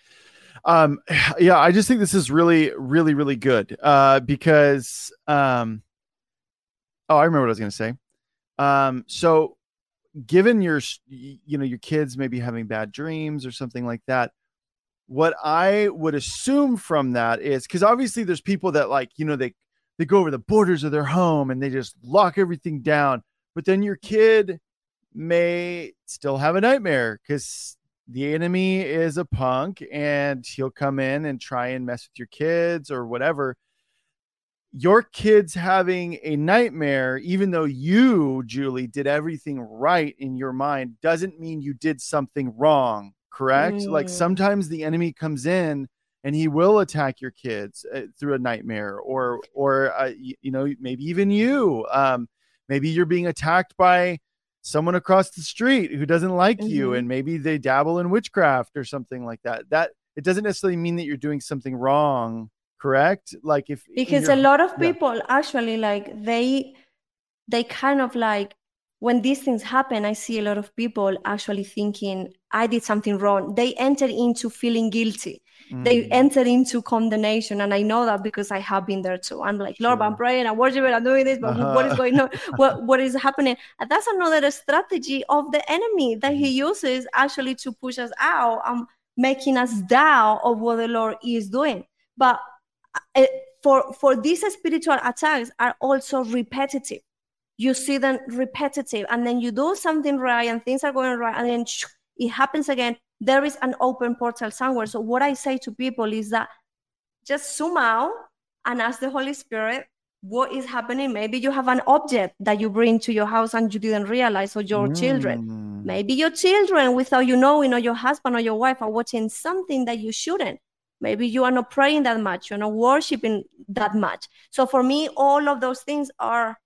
Um, yeah, I just think this is really, really, really good. Uh, because um, oh, I remember what I was going to say. Um, so given your, you know, your kids maybe having bad dreams or something like that, what I would assume from that is because obviously there's people that like, you know, they they go over the borders of their home and they just lock everything down. But then your kid may still have a nightmare because the enemy is a punk and he'll come in and try and mess with your kids or whatever. Your kids having a nightmare, even though you, Julie, did everything right in your mind, doesn't mean you did something wrong, correct? Mm. Like sometimes the enemy comes in and he will attack your kids uh, through a nightmare or or uh, you, you, know maybe even you um, maybe you're being attacked by someone across the street who doesn't like mm-hmm. you and maybe they dabble in witchcraft or something like that that it doesn't necessarily mean that you're doing something wrong correct like if because a lot of people yeah. actually like they they kind of like when these things happen i see a lot of people actually thinking i did something wrong they enter into feeling guilty mm. they enter into condemnation. And I know that because I have been there too. I'm like, Lord, sure. I'm praying, I'm worshiping, I'm doing this, but uh-huh. what is going on? what, what is happening? And that's another strategy of the enemy that he mm. uses actually to push us out and making us doubt of what the Lord is doing. But uh, for, for these spiritual attacks are also repetitive. You see them repetitive, and then you do something right, and things are going right, and then it happens again there is an open portal somewhere. So what I say to people is that just zoom out and ask the Holy Spirit what is happening. Maybe you have an object that you bring to your house and you didn't realize, or your mm. children. Maybe your children, without you knowing, or your husband or your wife are watching something that you shouldn't. Maybe you are not praying that much, you're not worshiping that much. So for me, all of those things are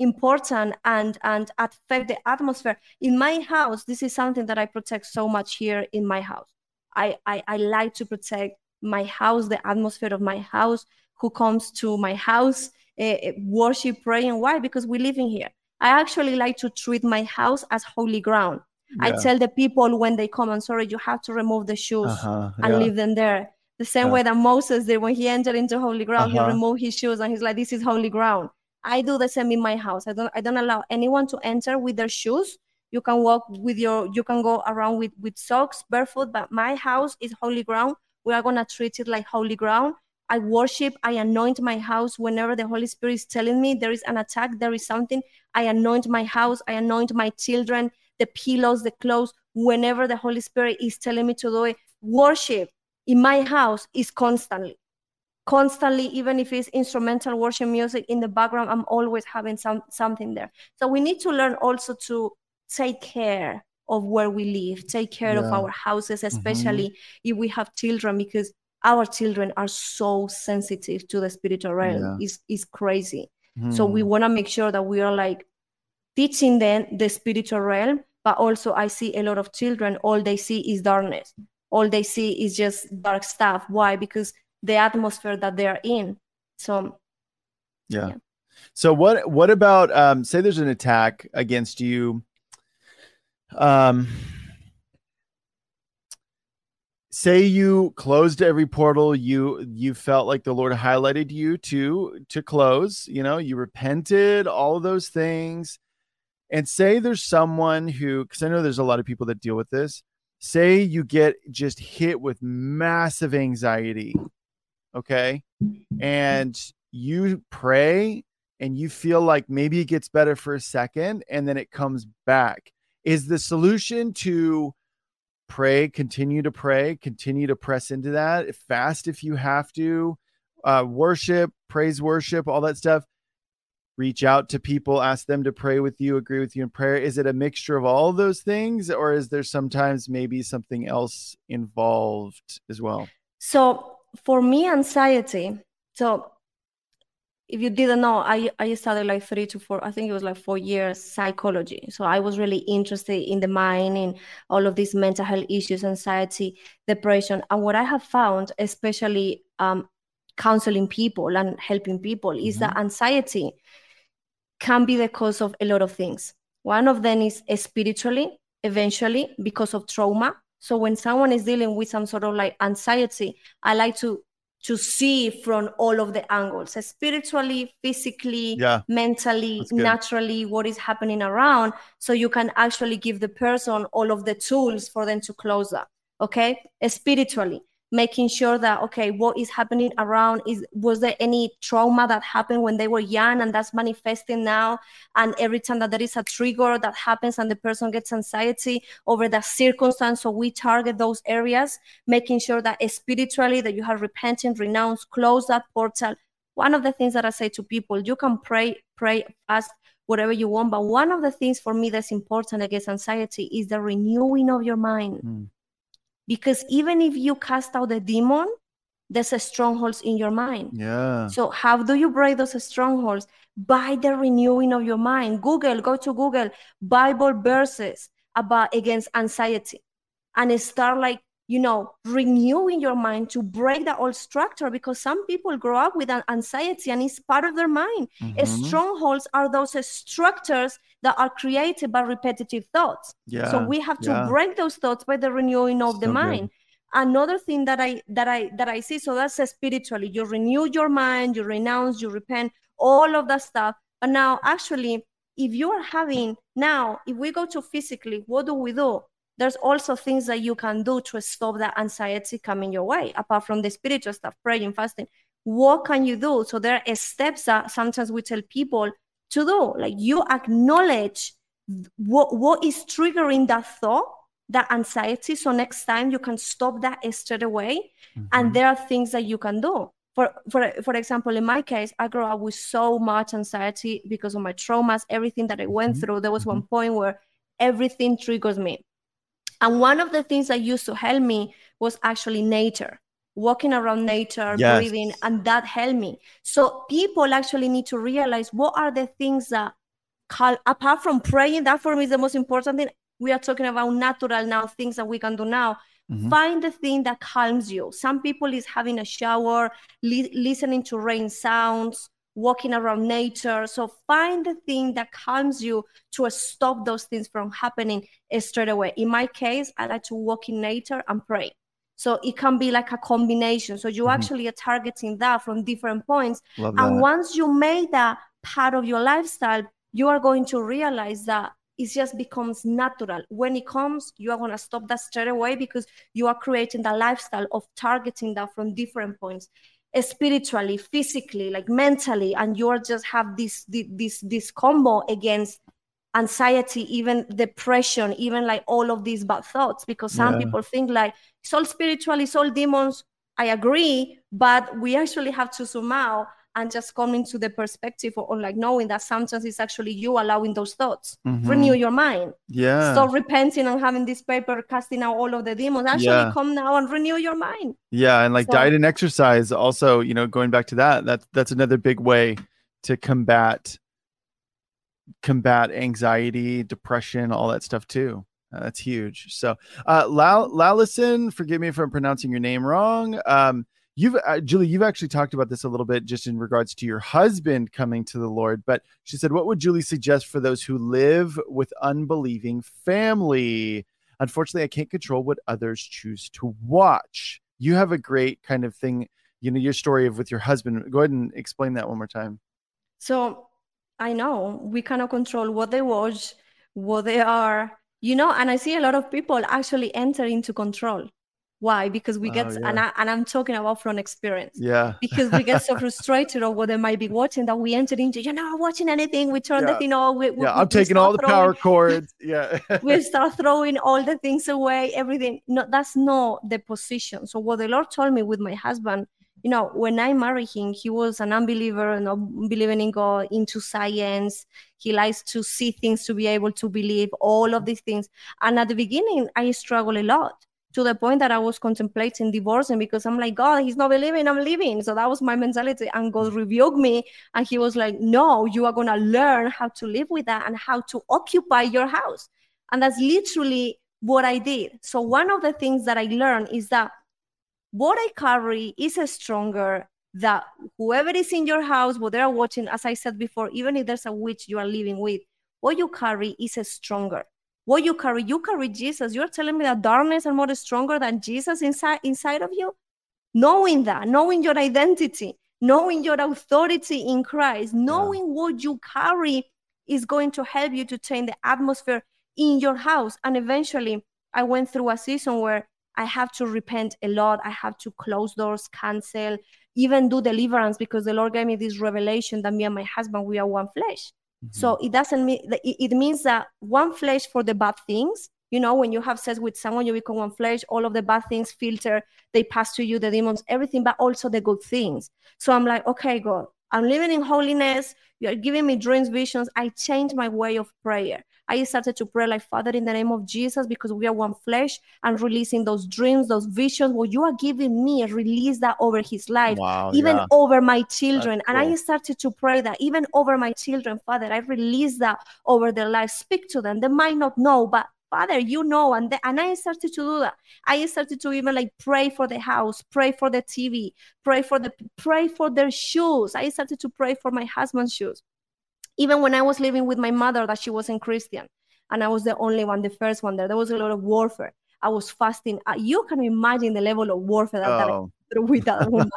important and and affect the atmosphere in my house this is something that i protect so much here in my house i i, I like to protect my house the atmosphere of my house who comes to my house uh, worship praying why because we live in here i actually like to treat my house as holy ground yeah. i tell the people when they come i'm sorry you have to remove the shoes uh-huh, and yeah. leave them there the same yeah. way that moses did when he entered into holy ground uh-huh. he removed his shoes and he's like this is holy ground I do the same in my house. I don't I don't allow anyone to enter with their shoes. You can walk with your you can go around with with socks barefoot, but my house is holy ground. We are gonna treat it like holy ground. I worship, I anoint my house whenever the Holy Spirit is telling me there is an attack, there is something. I anoint my house, I anoint my children, the pillows, the clothes, whenever the Holy Spirit is telling me to do it. Worship in my house is constantly constantly even if it's instrumental worship music in the background i'm always having some something there so we need to learn also to take care of where we live take care yeah. of our houses mm-hmm. especially mm-hmm. if we have children because our children are so sensitive to the spiritual realm yeah. it's, it's crazy mm-hmm. so we mm. want to make sure that we are like teaching them the spiritual realm but also i see a lot of children all they see is darkness all they see is just dark stuff why because the atmosphere that they're in. So, yeah. yeah. So what what about um, say there's an attack against you? Um, say you closed every portal you you felt like the lord highlighted you to to close you know you repented all of those things and say there's someone who because i know there's a lot of people that deal with this say you get just hit with massive anxiety okay? And you pray and you feel like maybe it gets better for a second and then it comes back. Is the solution to pray continue to pray continue to press into that fast if you have to uh, worship praise worship all that stuff? Reach out to people ask them to pray with you agree with you in prayer. Is it a mixture of all of those things or is there sometimes maybe something else involved as well? So for me, anxiety. So if you didn't know, I, I studied like three to four, I think it was like four years psychology. So I was really interested in the mind and all of these mental health issues, anxiety, depression. And what I have found, especially um, counseling people and helping people, mm-hmm. is that mm-hmm. anxiety can be the cause of a lot of things. One of them is spiritually, eventually, because of trauma. So when someone is dealing with some sort of like anxiety, I like to to see from all of the angles spiritually physically yeah. mentally naturally what is happening around. So you can actually give the person all of the tools for them to close that okay? Spiritually making sure that okay what is happening around is was there any trauma that happened when they were young and that's manifesting now? And every time that there is a trigger that happens and the person gets anxiety over that circumstance so we target those areas making sure that spiritually that you have repented renounced close that portal. One of the things that i say to people you can pray pray fast whatever you want but one of the things for me that's important against anxiety is the renewing of your mind. Mm because even if you cast out the demon there's a strongholds in your mind. Yeah. So how do you break those strongholds? By the renewing of your mind. Google go to google bible verses about against anxiety. And start like you know, renewing your mind to break the old structure because some people grow up with an anxiety and it's part of their mind. Mm-hmm. Strongholds are those structures that are created by repetitive thoughts. Yeah, so we have to yeah. break those thoughts by the renewing of so the mind. Good. Another thing that I that I that I see, so that's spiritually, you renew your mind, you renounce, you repent, all of that stuff. But now actually, if you are having now, if we go to physically, what do we do? There's also things that you can do to stop that anxiety coming your way apart from the spiritual stuff praying fasting. What can you do? So there are steps that sometimes we tell people to do. Like you acknowledge what what is triggering that thought that anxiety so next time you can stop that straight away. Mm-hmm. and there are things that you can do. For for for example in my case i grew up with so much anxiety because of my traumas everything that i went mm-hmm. through. There was mm-hmm. one point where everything triggers me and one of the things that used to help me was actually nature, walking around nature, yes. breathing, and that helped me. So people actually need to realize what are the things that, call, apart from praying, that for me is the most important thing. We are talking about natural now, things that we can do now. Mm-hmm. Find the thing that calms you. Some people is having a shower, li- listening to rain sounds, walking around nature. So find the thing that calms you to stop those things from happening straight away. In my case, I like to walk in nature and pray. So it can be like a combination. So you mm-hmm. actually are targeting that from different points. And once you make that part of your lifestyle, you are going to realize that it just becomes natural. When it comes, you are going to stop that straight away because you are creating the lifestyle of targeting that from different points spiritually physically like mentally and you're just have this this this combo against anxiety even depression even like all of these bad thoughts because some yeah. people think like it's all spiritual it's all demons i agree but we actually have to zoom out and just coming to the perspective or, like knowing that sometimes it's actually you allowing those thoughts. Mm-hmm. renew your mind. Yeah. Stop repenting and having this paper casting out all of the demons. Actually yeah. come now and renew your mind. Yeah and like so, diet and exercise also you know going back to that that's that's another big way to combat combat anxiety depression all that stuff too. Uh, that's huge. So uh Lalison, forgive me if i'm pronouncing your name wrong. Um You've uh, Julie, you've actually talked about this a little bit just in regards to your husband coming to the Lord, but she said, "What would Julie suggest for those who live with unbelieving family? Unfortunately, I can't control what others choose to watch." You have a great kind of thing, you know, your story of with your husband. Go ahead and explain that one more time. So, I know we cannot control what they watch, what they are, you know, and I see a lot of people actually enter into control why? Because we get, oh, yeah. and, I, and I'm talking about from experience. Yeah. Because we get so frustrated of what they might be watching that we enter into, you're not watching anything. We turn yeah. the thing off. We, yeah, we, I'm taking all the throwing, power cords. Yeah. we start throwing all the things away, everything. No, that's not the position. So what the Lord told me with my husband, you know, when I married him, he was an unbeliever, not believing in God, into science. He likes to see things to be able to believe all of these things. And at the beginning, I struggled a lot to the point that I was contemplating divorcing because I'm like, God, he's not believing I'm leaving. So that was my mentality. And God mm. rebuked me. And he was like, No, you are going to learn how to live with that and how to occupy your house. And that's literally what I did. So one of the things that I learned is that what I carry is stronger that whoever is in your house, what they're watching, as I said before, even if there's a witch you are living with, what you carry is stronger what you carry you carry jesus. You're telling me that darkness and more stronger than jesus inside inside of you? Knowing that knowing your identity knowing your authority in christ knowing yeah. what you carry is going to help you to change the atmosphere in your house. And eventually i went through a season where i have to repent a lot. I have to close doors cancel even do deliverance because the lord gave me this revelation that me and my husband we are one flesh Mm-hmm. So it doesn't mean it means that one flesh for the bad things. You know, when you have sex with someone, you become one flesh. All of the bad things filter, they pass to you, the demons, everything, but also the good things. So I'm like, okay, God, I'm living in holiness. You are giving me dreams, visions. I changed my way of prayer. I started to pray like Father in the name of Jesus because we are one flesh and releasing those dreams, those visions. What you are giving me, release that over his life, wow, even yeah. over my children. Cool. And I started to pray that even over my children, Father, I release that over their life. Speak to them. They might not know, but Father, you know, and the, and I started to do that. I started to even like pray for the house, pray for the TV, pray for the pray for their shoes. I started to pray for my husband's shoes even when I was living with my mother, that she wasn't Christian, and I was the only one, the first one there. There was a lot of warfare. I was fasting. Uh, you can imagine the level of warfare that, oh. that with that woman.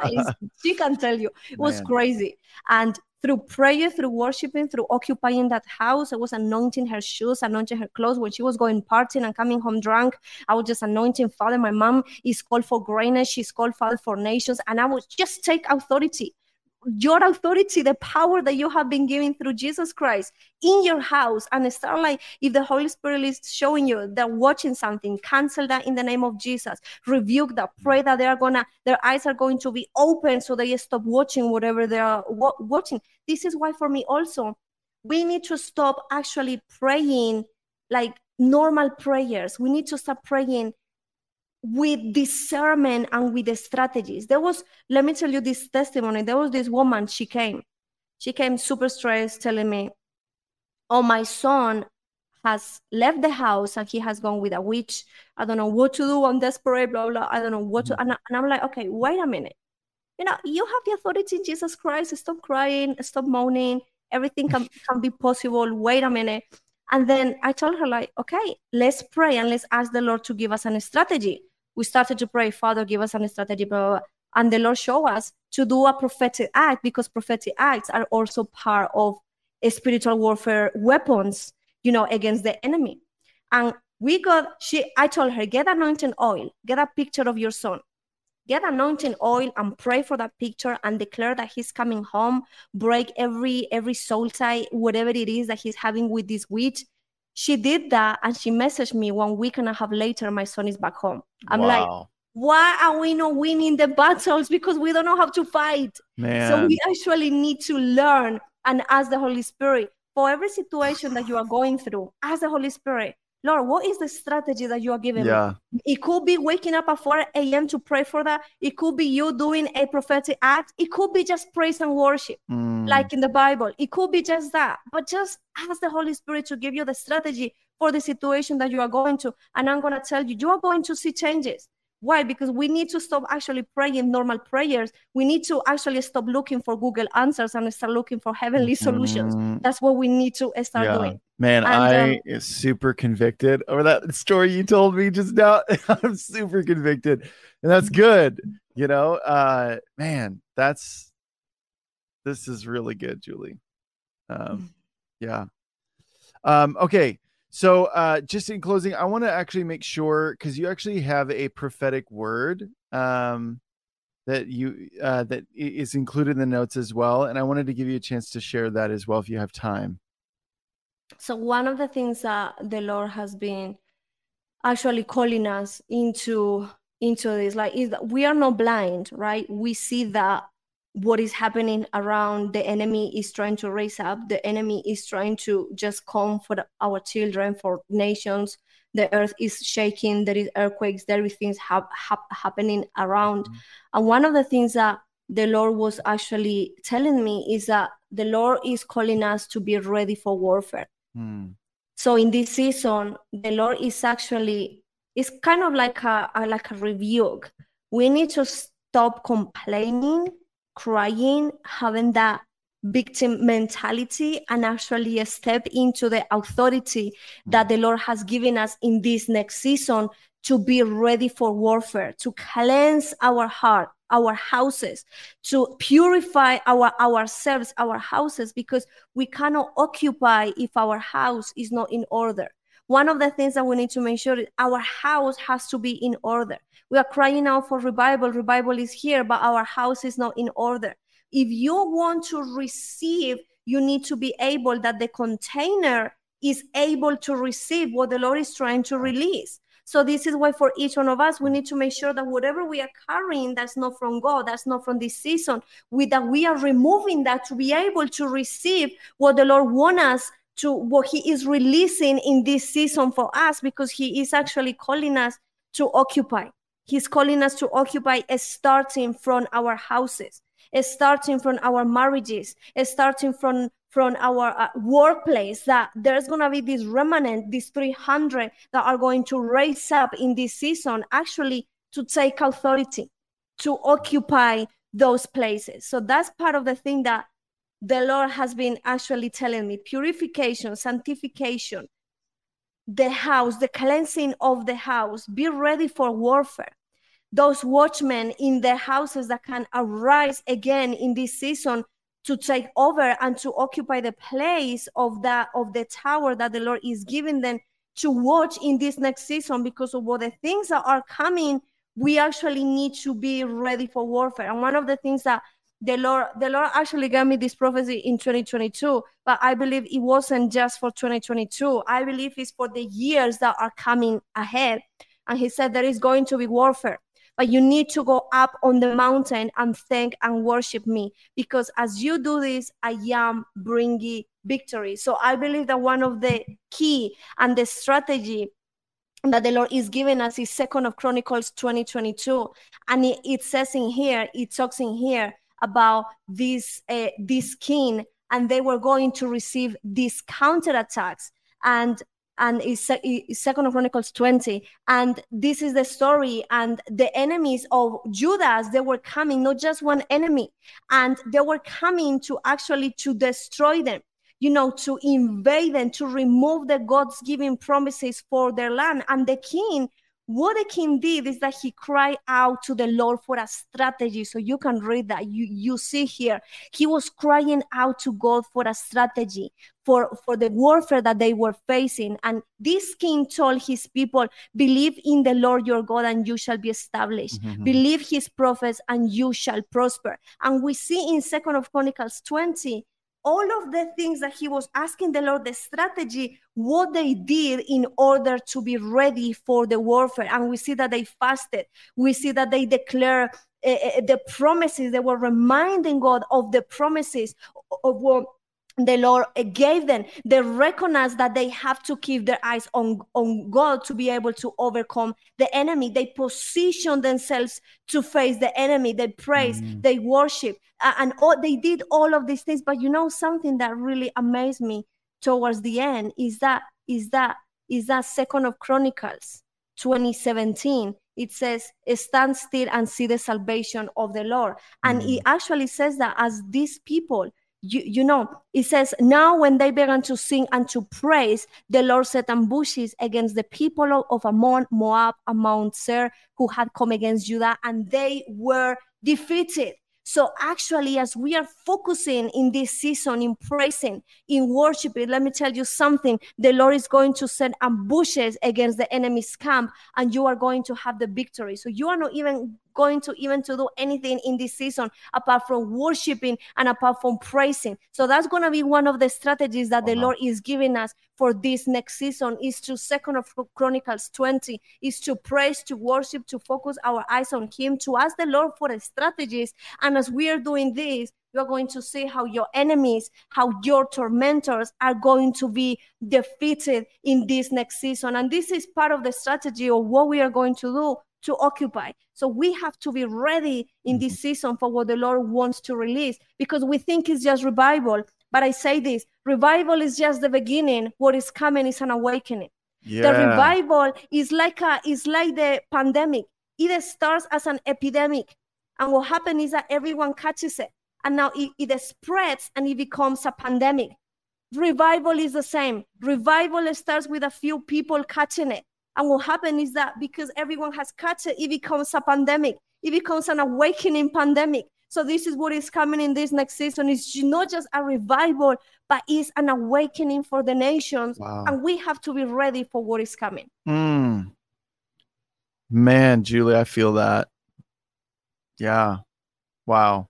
she can tell you it was Man. crazy. And through prayer, through worshiping, through occupying that house, I was anointing her shoes, anointing her clothes. When she was going partying and coming home drunk, I was just anointing Father. My mom is called for greatness. She's called Father for nations. And I would just take authority your authority, the power that you have been given through Jesus Christ in your house and start like if the Holy Spirit is showing you they're watching something, cancel that in the name of Jesus. Rebuke that, pray that they are gonna their eyes are going to be open so they stop watching whatever they are watching. This is why for me also we need to stop actually praying like normal prayers. We need to start praying with discernment and with the strategies. There was, let me tell you this testimony. There was this woman, she came. She came super stressed, telling me, Oh, my son has left the house and he has gone with a witch. I don't know what to do. I'm desperate, blah, blah. I don't know what to. Mm-hmm. And, I, and I'm like, okay, wait a minute. You know, you have the authority in Jesus Christ. Stop crying, stop moaning. Everything can, can be possible. Wait a minute. And then I told her, like, okay, let's pray and let's ask the Lord to give us a strategy we started to pray, Father, give us a strategy, blah, blah, blah. And the Lord showed us to do a prophetic act because prophetic acts are also part of spiritual warfare weapons, you know, against the enemy. And we got, she, I told her, get anointing oil, get a picture of your son, get anointing oil and pray for that picture and declare that he's coming home break every every soul tie whatever it is that he's having with this witch she did that and she messaged me one week and a half later my son is back home. I'm wow. like why are we not winning the battles? Because we don't know how to fight. Man. so we actually need to learn and ask the holy spirit for every situation that you are going through. Ask the holy spirit Lord, what is the strategy that you are giving yeah. me? It could be waking up at 4 a.m. to pray for that. It could be you doing a prophetic act. It could be just praise and worship, mm. like in the Bible. It could be just that. But just ask the Holy Spirit to give you the strategy for the situation that you are going to. And I'm going to tell you, you are going to see changes. Why? Because we need to stop actually praying normal prayers. We need to actually stop looking for Google answers and start looking for heavenly solutions. Mm-hmm. That's what we need to start yeah. doing. Man, and, I um, am super convicted over that story you told me just now. I'm super convicted, and that's good. You know, uh, man, that's this is really good, Julie. Um, mm-hmm. yeah. Um, okay. So, uh, just in closing, I want to actually make sure because you actually have a prophetic word um, that you uh, that is included in the notes as well, and I wanted to give you a chance to share that as well if you have time. So, one of the things that the Lord has been actually calling us into into this, like, is that we are not blind, right? We see that what is happening around the enemy is trying to raise up the enemy is trying to just come for the, our children for nations the earth is shaking there is earthquakes there is things ha- ha- happening around mm-hmm. and one of the things that the lord was actually telling me is that the lord is calling us to be ready for warfare so in this season the lord is actually it's kind of like a, a like a review we need to stop complaining crying having that victim mentality and actually step into the authority that the Lord has given us in this next season to be ready for warfare, to cleanse our heart, our houses, to purify our ourselves, our houses, because we cannot occupy if our house is not in order. One of the things that we need to make sure is our house has to be in order. We are crying out for revival. Revival is here, but our house is not in order if you want to receive, you need to be able that the container is able to receive what the Lord is trying to release. So this is why for each one of us, we mm. need to make sure that whatever we are carrying that's not from God, that's not from this season, with that we are removing that to be able to receive what the Lord wants us to what He is releasing in this season for us, because He is actually calling us to occupy. He's calling us to occupy starting from our houses starting from our marriages, starting from from our uh, workplace that there's going to be this remnant these 300 that are going to raise up in this season actually to take authority to occupy those places. So that's part of the thing that the lord has been actually telling me. Purification sanctification the house the cleansing of the house. Be ready for warfare. Those watchmen in their houses that can arise again in this season to take over and to occupy the place of that of the tower that the Lord is giving them to watch in this next season because of what the things that are coming we actually need to be ready for warfare. And one of the things that the lord the lord actually gave me this prophecy in 2022 but i believe it wasn't just for 2022 i believe it's for the years that are coming ahead. And he said there is going to be warfare but you need to go up on the mountain and thank and worship me. Because as you do this i am bringing victory. So i believe that one of the key and the strategy that the lord is giving us is second of chronicles 2022 and it, it says in here it talks in here about this uh, this king and they were going to receive these counterattacks and and is second chronicles 20 and this is the story and the enemies of Judah's they were coming not just one enemy and they were coming to actually to destroy them you know to invade them to remove the god's given promises for their land. And the king what the king did is that he cried out to the Lord for a strategy. So you can read that. You you see here, he was crying out to God for a strategy for, for the warfare that they were facing. And this king told his people, believe in the Lord your God and you shall be established. Mm-hmm. Believe his prophets and you shall prosper. And we see in Second of Chronicles 20 all of the things that he was asking the Lord, the strategy, what they did in order to be ready for the warfare. And we see that they fasted. We see that they declare uh, the promises. They were reminding God of the promises of what the Lord gave them. They recognize that they have to keep their eyes on, on God to be able to overcome the enemy. They position themselves to face the enemy. They praise, mm. they worship, and all, they did all of these things. But you know something that really amazed me towards the end is that is that is that Second of Chronicles 2017 it says stand still and see the salvation of the lord and mm. it actually says that as these people you, you know, it says, Now when they began to sing and to praise, the Lord set ambushes against the people of Ammon, Moab, and Mount Seir, who had come against Judah, and they were defeated. So actually, as we are focusing in this season in praising, in worshiping, let me tell you something. The Lord is going to send ambushes against the enemy's camp, and you are going to have the victory. So you are not even going to even to do anything in this season apart from worshiping and apart from praising. So that's going to be one of the strategies that the Uh-huh. Lord is giving us for this next season is to second of chronicles 20 is to praise to worship to focus our eyes on him to ask the lord for strategies and as we are doing this you're going to see how your enemies how your tormentors are going to be defeated in this next season and this is part of the strategy of what we are going to do to occupy. So we have to be ready in this mm-hmm. season for what the lord wants to release because we think it's just revival. But i say this revival is just the beginning. What is coming is an awakening. Yeah. the revival is like a is like the pandemic. It starts as an epidemic. And what happens is that everyone catches it. And now it, it spreads and it becomes a pandemic. Revival is the same. Revival starts with a few people catching it and what happens is that because everyone has caught it it becomes a pandemic it becomes an awakening pandemic so this is what is coming in this next season it's not just a revival but it's an awakening for the nations Wow. and we have to be ready for what is coming. Mm. Man, Julie, I feel that. Yeah. Wow.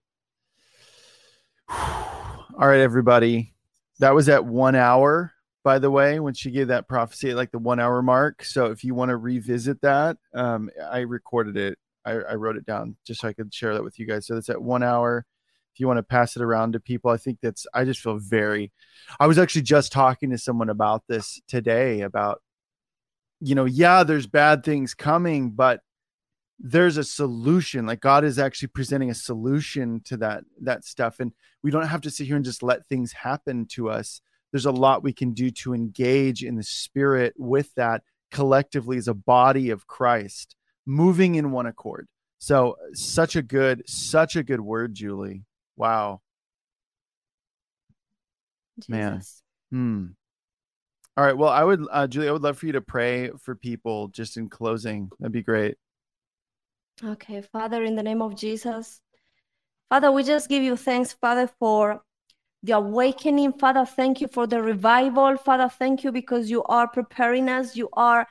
All right, everybody. That was at one hour, by the way, when she gave that prophecy at like the one hour mark. So if you want to revisit that, um, I recorded it. I, I wrote it down just so I could share that with you guys. So that's at one hour. If you want to pass it around to people, I think that's, I just feel very, I was actually just talking to someone about this today about you know, yeah, there's bad things coming, but there's a solution. Like God is actually presenting a solution to that that stuff, and we don't have to sit here and just let things happen to us. There's a lot we can do to engage in the spirit with that collectively as a body of Christ, moving in one accord. So, such a good, such a good word, Julie. Wow. Man. Hmm. All right. Well, I would, uh, Julie, I would love for you to pray for people just in closing. That'd be great. Okay, Father, in the name of Jesus. Father, we just give you thanks, Father, for the awakening. Father, thank you for the revival. Father, thank you because you are preparing us. You are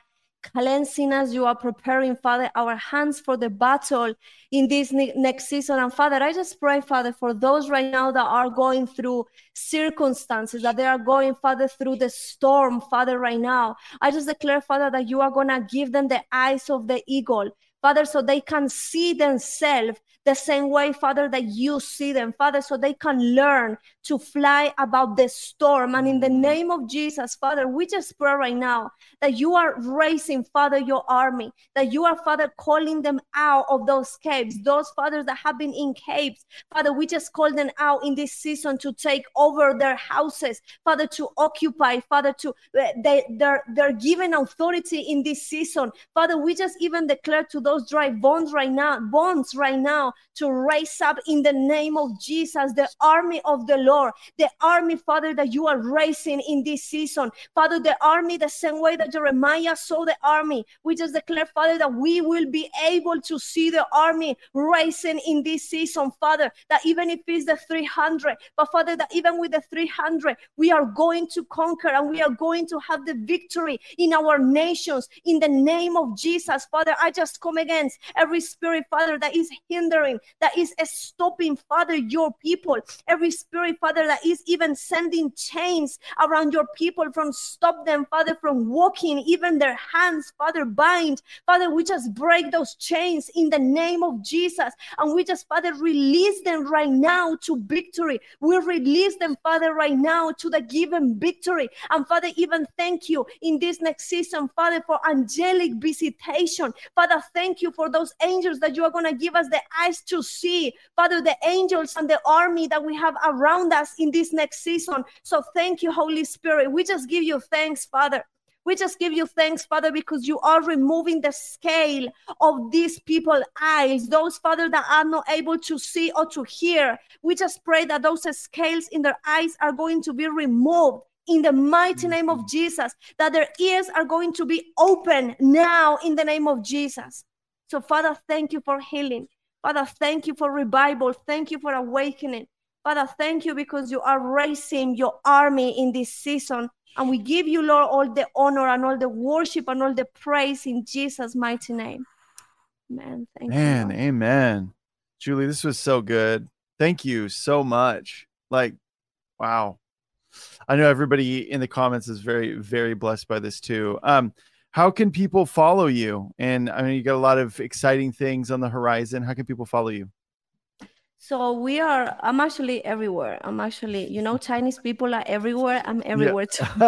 cleansing us. You are preparing, Father, our hands for the battle in this ne- next season. And Father, I just pray, Father, for those right now that are going through circumstances, that they are going, Father, through the storm, Father, right now. I just declare, Father, that you are going to give them the eyes of the eagle. Father, so they can see themselves the same way, Father, that you see them, Father, so they can learn to fly about the storm. And in the mm. name of Jesus, Father, we just pray right now that you are raising, Father, your army, that you are, Father, calling them out of those caves, those fathers that have been in caves. Father, we just call them out in this season to take over their houses, Father, to occupy, Father, to eh, they they're they're given authority in this season. Father, we just even declare to those dry bones right now, bones right now, to raise up in the name of Jesus, the army of the Lord, the army, Father, that you are raising in this season. Father, the army, the same way that Jeremiah saw the army. We just declare, Father, that we will be able to see the army rising in this season, Father, that even if it's the 300, but Father, that even with the 300, we are going to conquer and we are going to have the victory in our nations in the name of Jesus, Father. I just come against every spirit, Father, that is hindering, that is stopping, Father, your people. Every spirit, Father, that is even sending chains around your people from stop them, Father, from walking, even their hands, Father, bind. Father, we just break those chains in the name of Jesus. And we just, Father, release them right now to victory. We release them, Father, right now to the given victory. And Father, even thank you in this next season, Father, for angelic visitation. Father, thank you for those angels that you are going to give us the eyes to see. Father, the angels and the army that we have around us in this next season. So thank you, Holy Spirit. We just give you thanks, Father. We just give you thanks, Father, because you are removing the scale of these people's eyes, those, Father, that are not able to see or to hear. We just pray that those scales in their eyes are going to be removed in the mighty mm-hmm. name of Jesus, that their ears are going to be open now in the name of Jesus. So, Father, thank you for healing. Father, thank you for revival. Thank you for awakening. Father, thank you because you are raising your army in this season. And we give you, Lord, all the honor and all the worship and all the praise in Jesus' mighty name. Man, thank Man, you. amen. Julie, this was so good. Thank you so much. Like, wow. I know everybody in the comments is very, very blessed by this too. Um, how can people follow you? And I mean, you got a lot of exciting things on the horizon. How can people follow you? So we are. I'm actually everywhere. I'm actually, you know, Chinese people are everywhere. I'm everywhere too.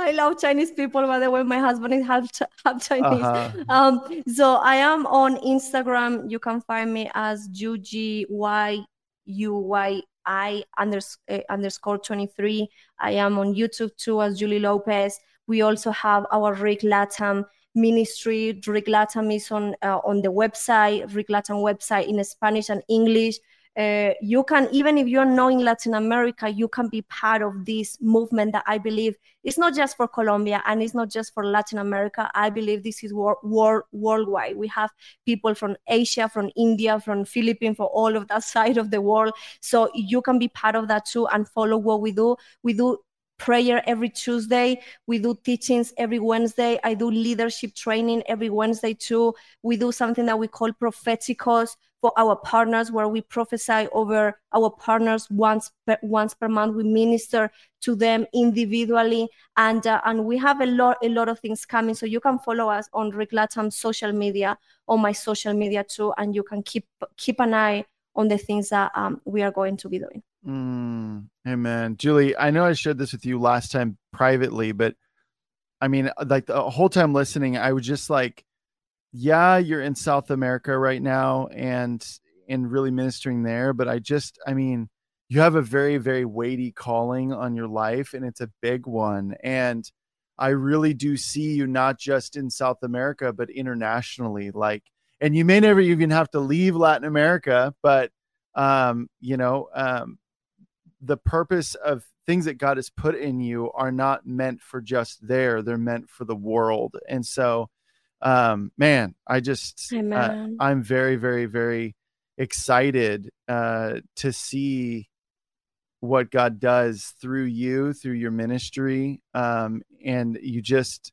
I love Chinese people. By the way, my husband is half, half Chinese. Uh-huh. Um, so I am on Instagram. You can find me as Ju G Y U Y I unders- uh, underscore 23. I am on YouTube too as Julie Lopez. We also have our Rig Latam ministry. Rig Latam is on uh, on the website, Rig Latam website in Spanish and English. Uh, you can even if you're not in Latin America, you can be part of this movement that I believe it's not just for Colombia and it's not just for Latin America. I believe this is wor- wor- worldwide. We have people from Asia, from India, from Philippines, for all of that side of the world. So you can be part of that too and follow what we do. We do prayer every Tuesday. We do teachings every Wednesday. I do leadership training every Wednesday too. We do something that we call propheticos for our partners, where we prophesy over our partners once per, once per month. We minister to them individually, and uh, and we have a lot a lot of things coming. So you can follow us on Rig Latam social media, on my social media too, and you can keep keep an eye on the things that um, we are going to be doing. Mm, amen. Julie, I know I shared this with you last time privately, but I mean, like the whole time listening, I was just like, yeah, you're in South America right now and and really ministering there, but I just I mean, you have a very very weighty calling on your life and it's a big one and I really do see you not just in South America but internationally like and you may never even have to leave Latin America, but um, you know, um, the purpose of things that God has put in you are not meant for just there; they're meant for the world. And so, um, man, I just, uh, I'm very, very, very excited uh, to see what God does through you, through your ministry, um, and you just.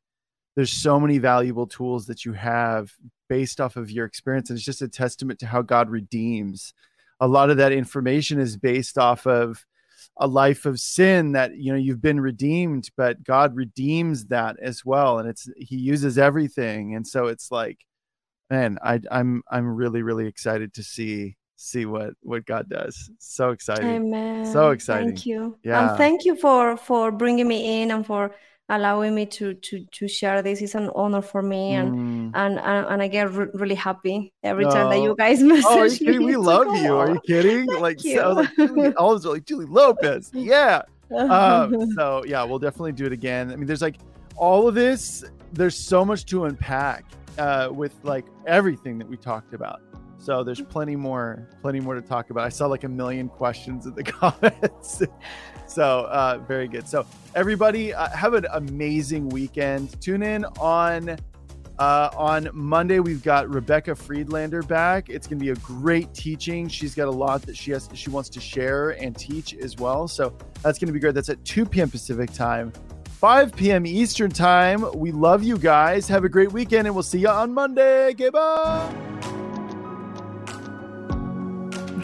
There's so many valuable tools that you have based off of your experience, and it's just a testament to how God redeems a lot of that information is based off of a life of sin that you know you've been redeemed but god redeems that as well. And it's he uses everything. And so it's like man i i'm i'm really really excited to see see what what god does. So exciting. Amen. so exciting. Thank you. Yeah. and thank you for for bringing me in and for allowing me to to to share this is an honor for me and Mm. and and, and I get re- really happy every time that you guys message Oh, are you me. kidding? We love you. Are you kidding? Like, you. so, I was like, Julie, all of are like Julie Lopez. Yeah. um, so yeah, we'll definitely do it again. I mean, there's like all of this. There's so much to unpack uh, with like everything that we talked about. So there's plenty more, plenty more to talk about. I saw like a million questions in the comments. so uh, very good. So everybody, uh, have an amazing weekend. Tune in on. Uh, on Monday, we've got Rebecca Friedlander back. It's going to be a great teaching. She's got a lot that she has, she wants to share and teach as well. So that's going to be great. That's at 2 p.m. Pacific time, 5 p.m. Eastern time. We love you guys. Have a great weekend, and we'll see you on Monday. Goodbye.